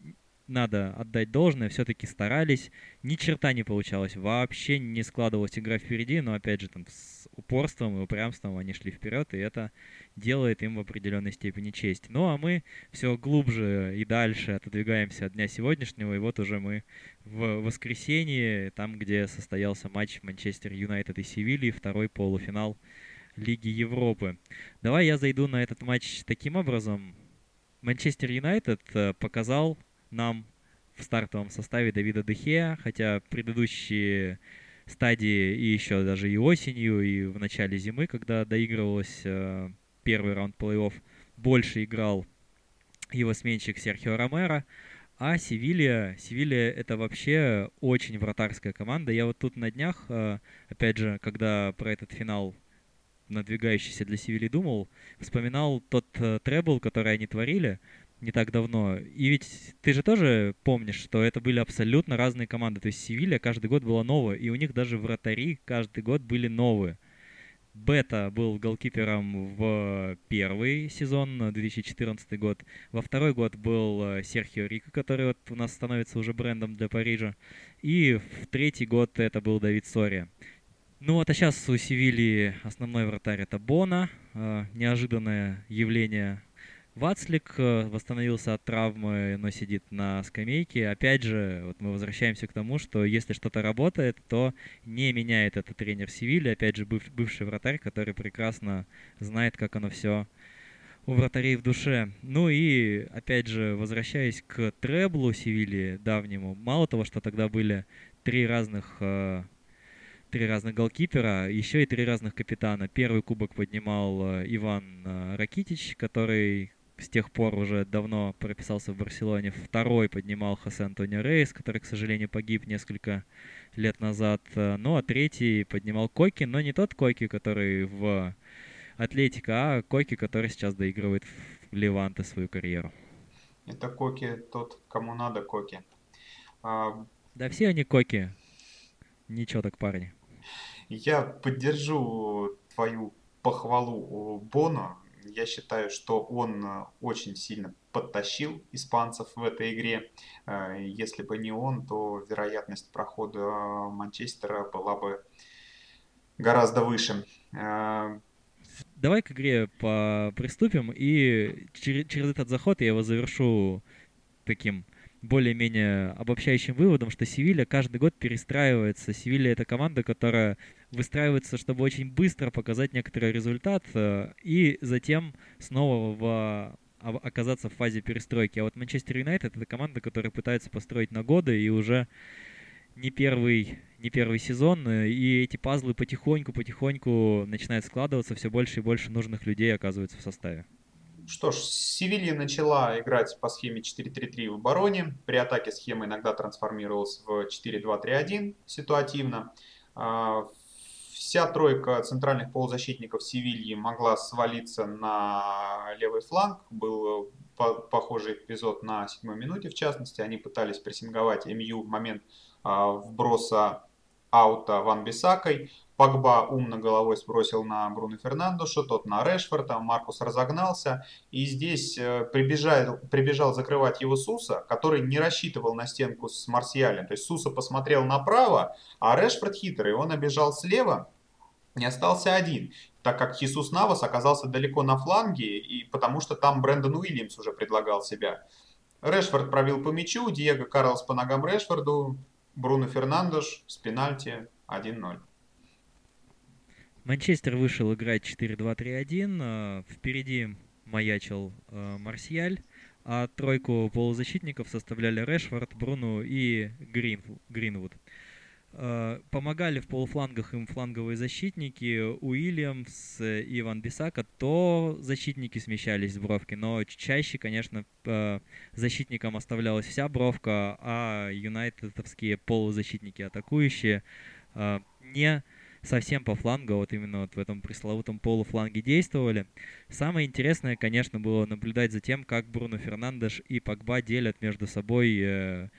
надо отдать должное, все-таки старались. Ни черта не получалось, вообще не складывалась игра впереди, но опять же там с упорством и упрямством они шли вперед, и это делает им в определенной степени честь. Ну а мы все глубже и дальше отодвигаемся от дня сегодняшнего, и вот уже мы в воскресенье, там, где состоялся матч Манчестер Юнайтед и Севильи, второй полуфинал Лиги Европы. Давай я зайду на этот матч таким образом. Манчестер Юнайтед э, показал нам в стартовом составе Давида Дехея, хотя предыдущие стадии и еще даже и осенью, и в начале зимы, когда доигрывалось э, первый раунд плей-офф, больше играл его сменщик Серхио Ромеро, а Севилья, Севилья это вообще очень вратарская команда. Я вот тут на днях, э, опять же, когда про этот финал надвигающийся для Севильи думал, вспоминал тот э, требл, который они творили не так давно. И ведь ты же тоже помнишь, что это были абсолютно разные команды. То есть Севилья каждый год была новая, и у них даже вратари каждый год были новые. Бета был голкипером в первый сезон, 2014 год. Во второй год был э, Серхио Рико, который вот у нас становится уже брендом для Парижа. И в третий год это был Давид Сория. Ну вот, а сейчас у Севильи основной вратарь это Бона. Э, неожиданное явление Вацлик э, восстановился от травмы, но сидит на скамейке. Опять же, вот мы возвращаемся к тому, что если что-то работает, то не меняет это тренер Севильи. Опять же, быв, бывший вратарь, который прекрасно знает, как оно все у вратарей в душе. Ну и, опять же, возвращаясь к треблу Севильи давнему, мало того, что тогда были три разных э, три разных голкипера, еще и три разных капитана. Первый кубок поднимал э, Иван Ракитич, который с тех пор уже давно прописался в Барселоне. Второй поднимал Хосе Антонио Рейс, который, к сожалению, погиб несколько лет назад. Ну, а третий поднимал Койки, но не тот Койки, который в Атлетика, а Койки, который сейчас доигрывает в Леванте свою карьеру. Это Коки тот, кому надо Коки. А... Да все они Коки. Ничего так, парни. Я поддержу твою похвалу Боно. Я считаю, что он э, очень сильно подтащил испанцев в этой игре. Э, если бы не он, то вероятность прохода Манчестера была бы гораздо выше. Э, Давай к игре по приступим, и через этот заход я его завершу таким более-менее обобщающим выводом, что Севилья каждый год перестраивается. Севилья — это команда, которая выстраивается, чтобы очень быстро показать некоторый результат, э, и затем снова в оказаться в фазе перестройки. А вот Манчестер Юнайтед — это команда, которая пытается построить на годы и уже не первый, не первый сезон, э, и эти пазлы потихоньку-потихоньку начинают складываться, все больше и больше нужных людей оказывается в составе. Что ж, Севилья начала играть по схеме 4-3-3 в обороне. При атаке схема иногда трансформировалась в 4-2-3-1 ситуативно. А, вся тройка центральных полузащитников Севильи могла свалиться на левый фланг. Был похожий эпизод на седьмой минуте, в частности. Они пытались прессинговать МЮ в момент а, вброса аута Ван Бисакой. Погба умно головой сбросил на Бруно Фернандоша, тот на Решфорда, Маркус разогнался. И здесь э, прибежал, прибежал закрывать его Суса, который не рассчитывал на стенку с Марсиалем. То есть Суса посмотрел направо, а Решфорд хитрый, он обежал слева, не остался один, так как Хисус Навас оказался далеко на фланге, и потому что там Брэндон Уильямс уже предлагал себя. Решфорд пробил по мячу, Диего Карлос по ногам Решфорду, Бруно Фернандош с пенальти 1-0. Манчестер вышел играть 4-2-3-1. Э, впереди маячил э, Марсиаль, а тройку полузащитников составляли Решфорд, Бруно и Грин, Гринвуд. Э, помогали в полуфлангах им фланговые защитники Уильямс и Ван Бисака, то защитники смещались с бровки, но чаще, конечно, защитникам оставлялась вся бровка, а юнайтедовские полузащитники атакующие не совсем по флангу, а вот именно вот в этом пресловутом полуфланге действовали. Самое интересное, конечно, было наблюдать за тем, как Бруно Фернандеш и Погба делят между собой э,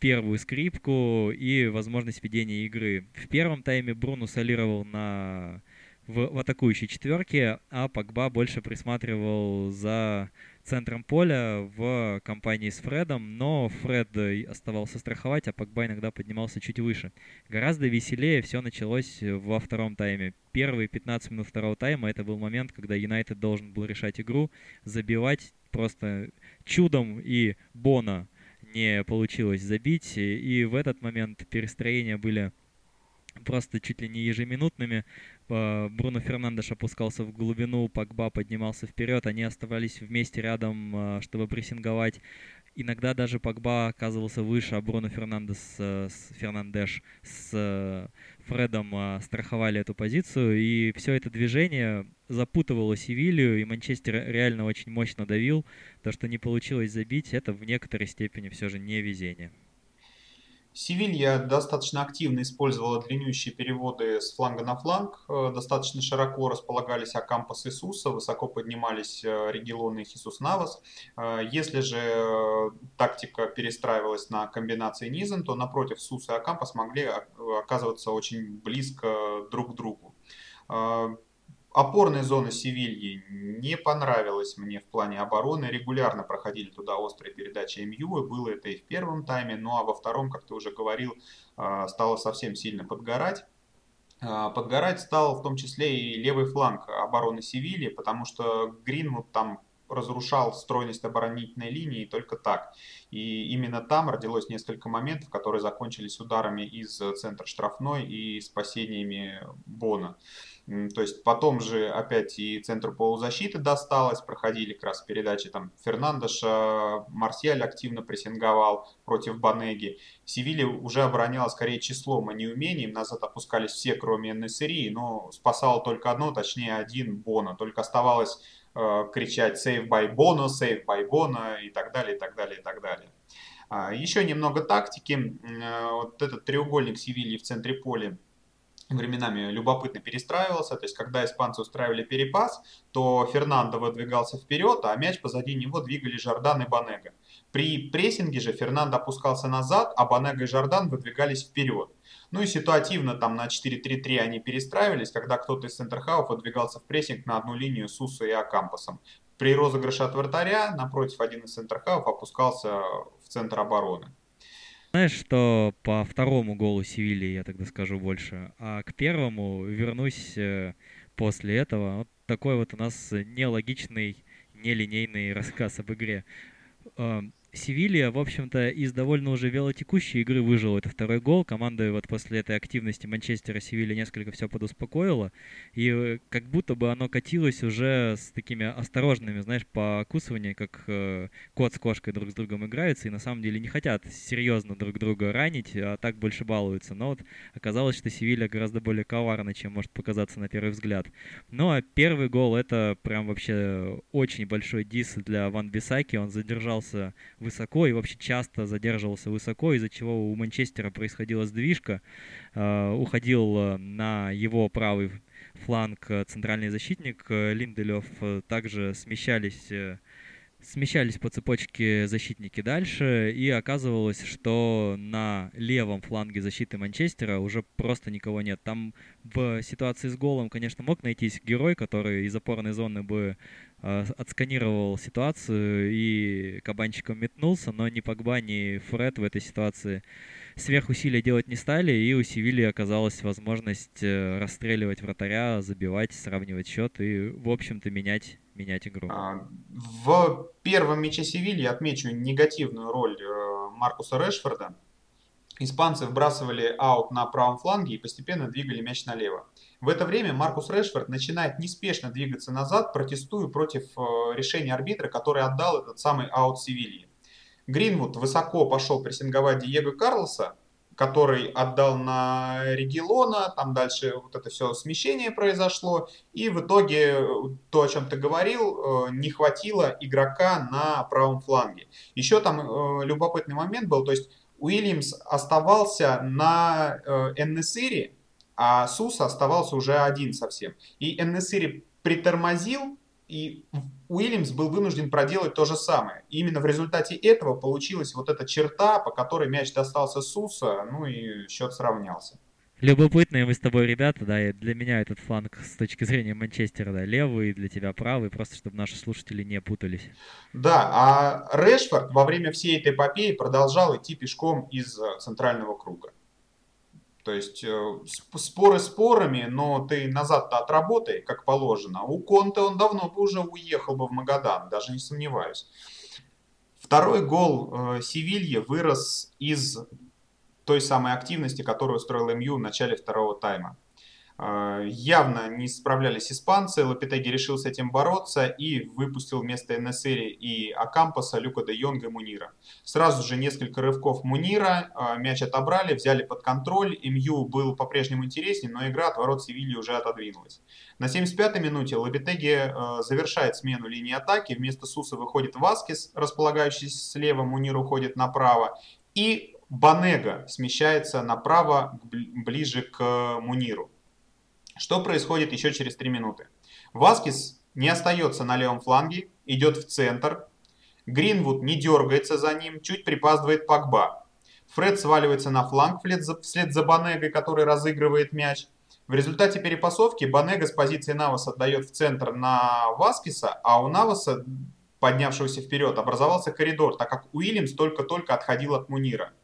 первую скрипку и возможность ведения игры. В первом тайме Бруно солировал на в, в атакующей четверке, а Погба больше присматривал за центром поля в компании с Фредом, но Фред оставался страховать, а Погба иногда поднимался чуть выше. Гораздо веселее все началось во втором тайме. Первые 15 минут второго тайма это был момент, когда Юнайтед должен был решать игру, забивать просто чудом и Бона не получилось забить, и в этот момент перестроения были просто чуть ли не ежеминутными. Бруно Фернандеш опускался в глубину, Пакба поднимался вперед, они оставались вместе рядом, а, чтобы прессинговать. Иногда даже Пакба оказывался выше, а Бруно Фернандес, э, Фернандеш с э, Фредом а, страховали эту позицию, и все это движение запутывало Севилью, и Манчестер реально очень мощно давил. То, что не получилось забить, это в некоторой степени все же не везение. Севилья достаточно активно использовала длиннющие переводы с фланга на фланг. Э, достаточно широко располагались Акампас Иисуса, высоко поднимались э, Регелон и Хисус Навас. Э, если же тактика перестраивалась на комбинации низом, то напротив Суса и Акампас могли оказываться очень близко друг к другу опорная зона Севильи не понравилась мне в плане обороны. Регулярно проходили туда острые передачи МЮ, и было это и в первом тайме, ну а во втором, как ты уже говорил, а, стало совсем сильно подгорать. А, подгорать стал в том числе и левый фланг обороны Севильи, потому что Гринвуд там разрушал стройность оборонительной линии только так. И именно там родилось несколько моментов, которые закончились ударами из центра штрафной и спасениями Бона. То есть потом же опять и центру полузащиты досталось, проходили как раз передачи там Фернандеша, Марсиаль активно прессинговал против Банеги. Севилья уже обороняла скорее числом, а не умением. Назад опускались все, кроме Несерии, но спасало только одно, точнее один Бона. Только оставалось э, кричать «Save by Bono», «Save by Bono» и так далее, и так далее, и так далее. А, еще немного тактики. Э, вот этот треугольник Севильи в центре поля временами любопытно перестраивался, то есть когда испанцы устраивали перепас, то Фернандо выдвигался вперед, а мяч позади него двигали Жордан и Банега. При прессинге же Фернандо опускался назад, а Банега и Жордан выдвигались вперед. Ну и ситуативно там на 4-3-3 они перестраивались, когда кто-то из центрхаов выдвигался в прессинг на одну линию с Усо и Акампасом. При розыгрыше от вратаря напротив один из центрхаов опускался в центр обороны. Знаешь, что по второму голу Севильи я тогда скажу больше, а к первому вернусь э, после этого. Вот такой вот у нас нелогичный, нелинейный рассказ об игре. Севилья, в общем-то, из довольно уже велотекущей игры выжила. Это второй гол. Команда вот после этой активности Манчестера Севилья несколько все подуспокоила. И э, как будто бы оно катилось уже с такими осторожными, знаешь, покусывания, как э, кот с кошкой друг с другом играются. И на самом деле не хотят серьезно друг друга ранить, а так больше балуются. Но вот оказалось, что Севилья гораздо более коварна, чем может показаться на первый взгляд. Ну а первый гол это прям вообще очень большой дис для Ван Бисаки. Он задержался высоко и вообще часто задерживался высоко, из-за чего у Манчестера происходила сдвижка. Э, уходил э, на его правый фланг э, центральный защитник Линделев. Также смещались смещались по цепочке защитники дальше, и оказывалось, что на левом фланге защиты Манчестера уже просто никого нет. Там в ситуации с голом, конечно, мог найтись герой, который из опорной зоны бы э, отсканировал ситуацию и кабанчиком метнулся, но ни Погба, ни Фред в этой ситуации сверхусилия делать не стали, и у Севильи оказалась возможность э, расстреливать вратаря, забивать, сравнивать счет и, в общем-то, менять менять игру. А, в первом мяче Севильи отмечу негативную роль э, Маркуса Решфорда. Испанцы вбрасывали аут на правом фланге и постепенно двигали мяч налево. В это время Маркус Решфорд начинает неспешно двигаться назад, протестуя против э, решения арбитра, который отдал этот самый аут Севильи. Гринвуд высоко пошел прессинговать Диего Карлоса, который отдал на Регилона, там дальше вот это все смещение произошло, и в итоге э, то, о чем ты говорил, э, не хватило игрока на правом фланге. Еще там э, любопытный момент был, то есть Уильямс оставался на Эннесире, а Суса оставался уже один совсем. И Эннесири притормозил, и Уильямс был вынужден проделать то же самое. И именно в результате этого получилась вот эта черта, по которой мяч достался Суса, ну и счет сравнялся. Любопытные мы с тобой ребята, да, и для меня этот фланг с точки зрения Манчестера, да, левый, для тебя правый, просто чтобы наши слушатели не путались. Да, а Решфорд во время всей этой эпопеи продолжал идти пешком из э, центрального круга. То есть э, споры спорами, но ты назад-то отработай, как положено. У Конте он давно бы уже уехал бы в Магадан, даже не сомневаюсь. Второй гол э, Севильи вырос из той самой активности, которую устроил МЮ в начале второго тайма. А, явно не справлялись испанцы, Лапитеги решил с этим бороться и выпустил вместо Энесери и Акампаса Люка де Йонга и Мунира. Сразу же несколько рывков Мунира, а, мяч отобрали, взяли под контроль, МЮ был по-прежнему интереснее, но игра от ворот Севильи уже отодвинулась. На 75-й минуте Лапитеги а, завершает смену линии атаки, вместо Суса выходит Васкис, располагающийся слева, Мунир уходит направо, и Банега смещается направо, ближе к Муниру. Что происходит еще через 3 минуты? Васкис не остается на левом фланге, идет в центр. Гринвуд не дергается за ним, чуть припаздывает Пакба. Фред сваливается на фланг вслед за, вслед за Банегой, который разыгрывает мяч. В результате перепасовки Банега с позиции Наваса отдает в центр на Васкиса, а у Наваса, поднявшегося вперед, образовался коридор, так как Уильямс только-только отходил от Мунира.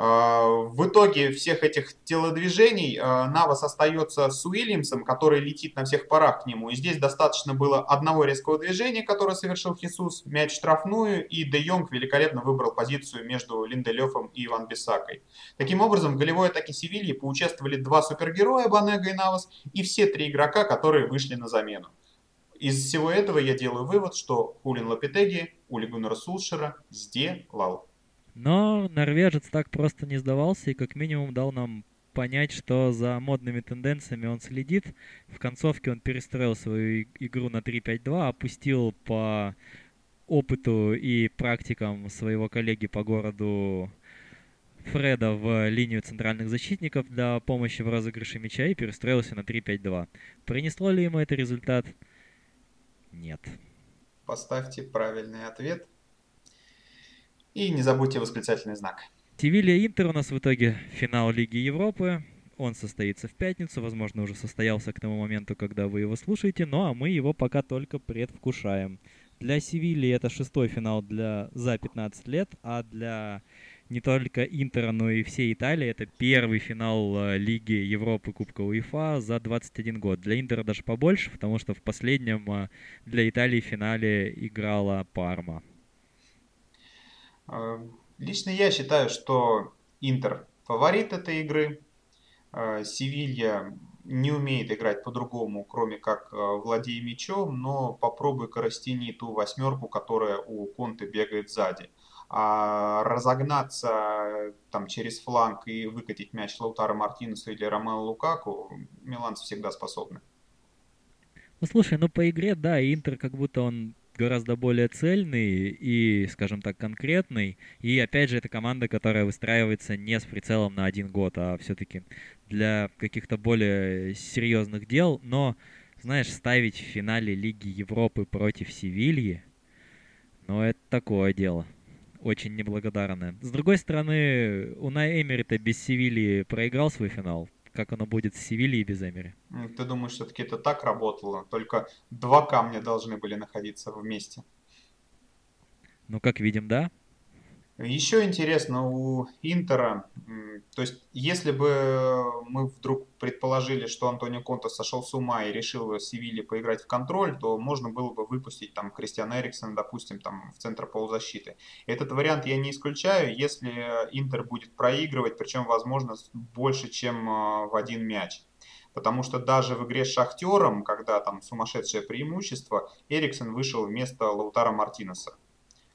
А, в итоге всех этих телодвижений а, Навас остается с Уильямсом, который летит на всех парах к нему. И здесь достаточно было одного резкого движения, которое совершил Хисус, мяч штрафную, и Де Йонг великолепно выбрал позицию между Линделёфом и Иван Бисакой. Таким образом, в голевой атаке Севильи поучаствовали два супергероя, Банега и Навас, и все три игрока, которые вышли на замену. Из всего этого я делаю вывод, что Хулин Лапитеги, Ули Гуннера Сулшера сделал. Но норвежец так просто не сдавался и как минимум дал нам понять, что за модными тенденциями он следит. В концовке он перестроил свою игру на 3-5-2, опустил по опыту и практикам своего коллеги по городу Фреда в линию центральных защитников для помощи в розыгрыше мяча и перестроился на 3-5-2. Принесло ли ему это результат? Нет. Поставьте правильный ответ. И не забудьте восклицательный знак. Севилья Интер у нас в итоге финал Лиги Европы. Он состоится в пятницу, возможно, уже состоялся к тому моменту, когда вы его слушаете, ну а мы его пока только предвкушаем. Для Севильи это шестой финал для, за 15 лет, а для не только Интера, но и всей Италии это первый финал э, Лиги Европы Кубка УЕФА за 21 год. Для Интера даже побольше, потому что в последнем э, для Италии финале играла Парма. Э, лично я считаю, что Интер фаворит этой игры. Севилья не умеет играть по-другому, кроме как владея мячом, но попробуй-ка ту восьмерку, которая у Конте бегает сзади а разогнаться там через фланг и выкатить мяч Лаутара Мартинесу или Ромео Лукаку миланцы всегда способны. Ну слушай, ну по игре, да, Интер как будто он гораздо более цельный и, скажем так, конкретный. И опять же, это команда, которая выстраивается не с прицелом на один год, а все-таки для каких-то более серьезных дел. Но, знаешь, ставить в финале Лиги Европы против Севильи, ну это такое дело очень неблагодарная. С другой стороны, Унай Эмери-то без Севильи проиграл свой финал. Как оно будет с Севильей без Эмери? Ты думаешь, все-таки это так работало? Только два камня должны были находиться вместе. Ну, как видим, да. Еще интересно у Интера, то есть если бы мы вдруг предположили, что Антонио Конта сошел с ума и решил в Севилье поиграть в контроль, то можно было бы выпустить там Кристиана Эриксона, допустим, там в центр полузащиты. Этот вариант я не исключаю, если Интер будет проигрывать, причем, возможно, больше, чем а, в один мяч. Потому что даже в игре с Шахтером, когда там сумасшедшее преимущество, Эриксон вышел вместо Лаутара Мартинеса.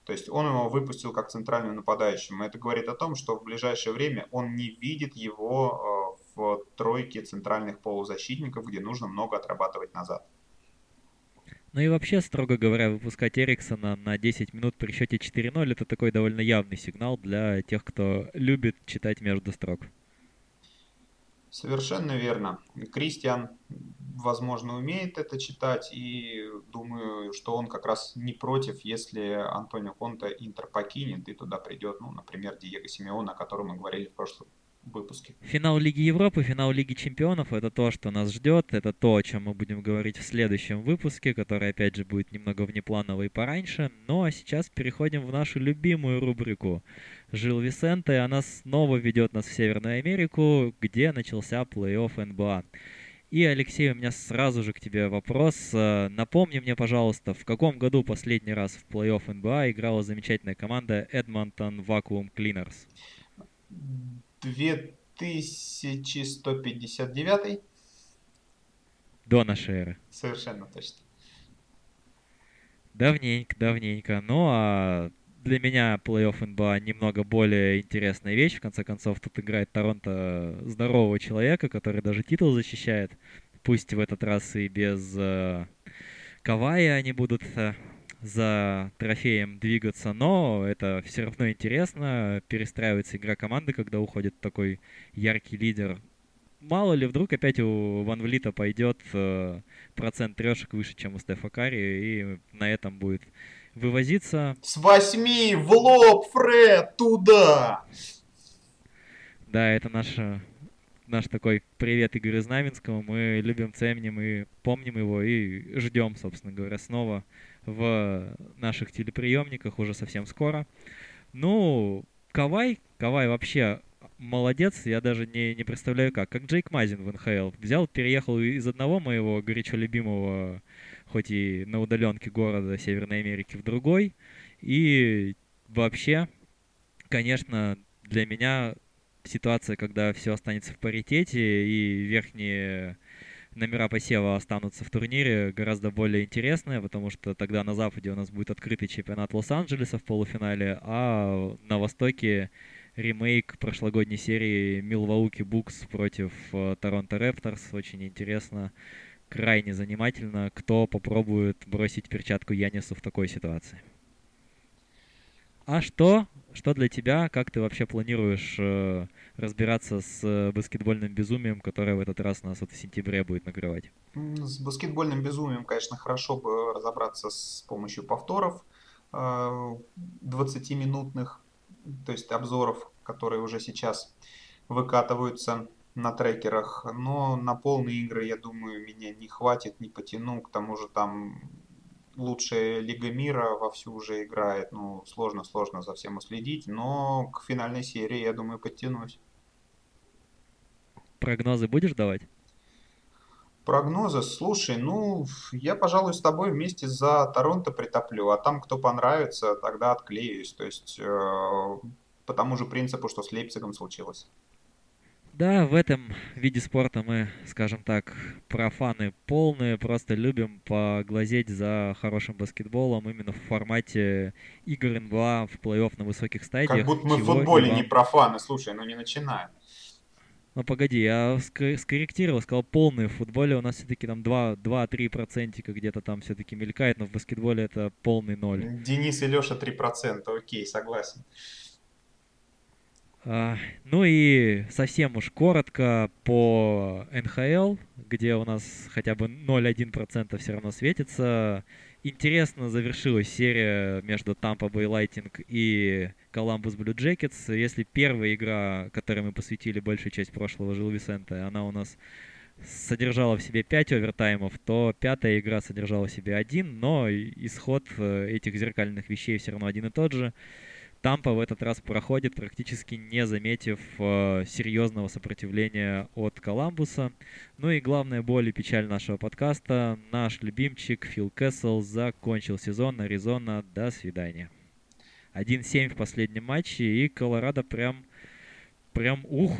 То есть он его выпустил как центральную нападающему. Это говорит о том, что в ближайшее время он не видит его э, в тройке центральных полузащитников, где нужно много отрабатывать назад. Ну и вообще, строго говоря, выпускать Эриксона на 10 минут при счете 4-0 это такой довольно явный сигнал для тех, кто любит читать между строк. Совершенно верно. Кристиан, возможно, умеет это читать, и думаю, что он как раз не против, если Антонио Конте Интер покинет, и туда придет, ну, например, Диего Симеона, о котором мы говорили в прошлом выпуске. Финал Лиги Европы, финал Лиги Чемпионов — это то, что нас ждет, это то, о чем мы будем говорить в следующем выпуске, который, опять же, будет немного внеплановый пораньше. Ну а сейчас переходим в нашу любимую рубрику Жил Висенте. Она снова ведет нас в Северную Америку, где начался плей-офф НБА. И, Алексей, у меня сразу же к тебе вопрос. Э, напомни мне, пожалуйста, в каком году последний раз в плей-офф НБА играла замечательная команда Edmonton Vacuum Cleaners? 2159? До нашей эры. Совершенно точно. Давненько, давненько. Ну, а для меня плей-офф НБА немного более интересная вещь. В конце концов, тут играет Торонто здорового человека, который даже титул защищает. Пусть в этот раз и без э, Кавая они будут э, за трофеем двигаться, но это все равно интересно. Перестраивается игра команды, когда уходит такой яркий лидер. Мало ли, вдруг опять у Ван Влита пойдет э, процент трешек выше, чем у Стефа Карри, и на этом будет вывозиться. С восьми в лоб, Фред, туда! Да, это наш, наш такой привет Игорю Знаменскому. Мы любим, ценим и помним его, и ждем, собственно говоря, снова в наших телеприемниках уже совсем скоро. Ну, Кавай, Кавай вообще молодец, я даже не, не представляю как. Как Джейк Мазин в НХЛ. Взял, переехал из одного моего горячо любимого, хоть и на удаленке города Северной Америки, в другой. И вообще, конечно, для меня ситуация, когда все останется в паритете и верхние номера посева останутся в турнире, гораздо более интересные, потому что тогда на Западе у нас будет открытый чемпионат Лос-Анджелеса в полуфинале, а на Востоке ремейк прошлогодней серии Милвауки Букс против э, Торонто Репторс. Очень интересно, крайне занимательно, кто попробует бросить перчатку Янису в такой ситуации. А что что для тебя, как ты вообще планируешь э, разбираться с э, баскетбольным безумием, которое в этот раз нас вот в сентябре будет накрывать? С баскетбольным безумием, конечно, хорошо бы разобраться с помощью повторов 20-минутных, э, то есть обзоров, которые уже сейчас выкатываются на трекерах. Но на полные игры, я думаю, меня не хватит, не потяну. К тому же там лучшая Лига мира вовсю уже играет. Ну, сложно-сложно за всем уследить. Но к финальной серии, я думаю, подтянусь. Прогнозы будешь давать? Прогнозы, слушай, ну, я, пожалуй, с тобой вместе за Торонто притоплю, а там, кто понравится, тогда отклеюсь. То есть, э, по тому же принципу, что с Лейпцигом случилось. Да, в этом виде спорта мы, скажем так, профаны полные, просто любим поглазеть за хорошим баскетболом именно в формате игр НБА в плей-офф на высоких стадиях. Как будто мы в футболе вам... не профаны, слушай, ну не начинай. Ну погоди, я скорректировал, сказал полные. В футболе у нас все-таки там 2-3 процентика где-то там все-таки мелькает, но в баскетболе это полный ноль. Денис и Леша 3 процента, окей, согласен. А, ну и совсем уж коротко по НХЛ, где у нас хотя бы 0,1% все равно светится. Интересно завершилась серия между Tampa Bay Lightning и Columbus Blue Jackets. Если первая игра, которой мы посвятили большую часть прошлого Жил Висента, она у нас содержала в себе 5 овертаймов, то пятая игра содержала в себе один, но исход э, этих зеркальных вещей все равно один и тот же. Тампа в этот раз проходит, практически не заметив э, серьезного сопротивления от Коламбуса. Ну и главная боль и печаль нашего подкаста. Наш любимчик Фил Кэссел закончил сезон. Аризона, до свидания. 1-7 в последнем матче, и Колорадо прям, прям ух.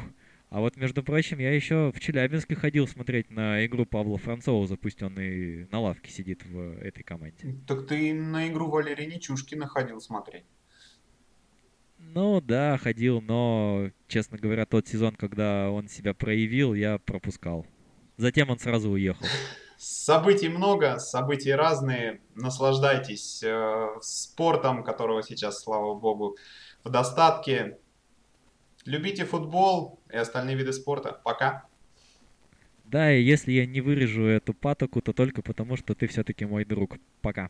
А вот, между прочим, я еще в Челябинске ходил смотреть на игру Павла Францова, пусть он и на лавке сидит в этой команде. Так ты на игру Валерия Нечушкина ходил смотреть. Ну да, ходил, но, честно говоря, тот сезон, когда он себя проявил, я пропускал. Затем он сразу уехал. Событий много, событий разные. Наслаждайтесь э, спортом, которого сейчас, слава богу, в достатке. Любите футбол и остальные виды спорта. Пока. Да, и если я не вырежу эту патоку, то только потому, что ты все-таки мой друг. Пока.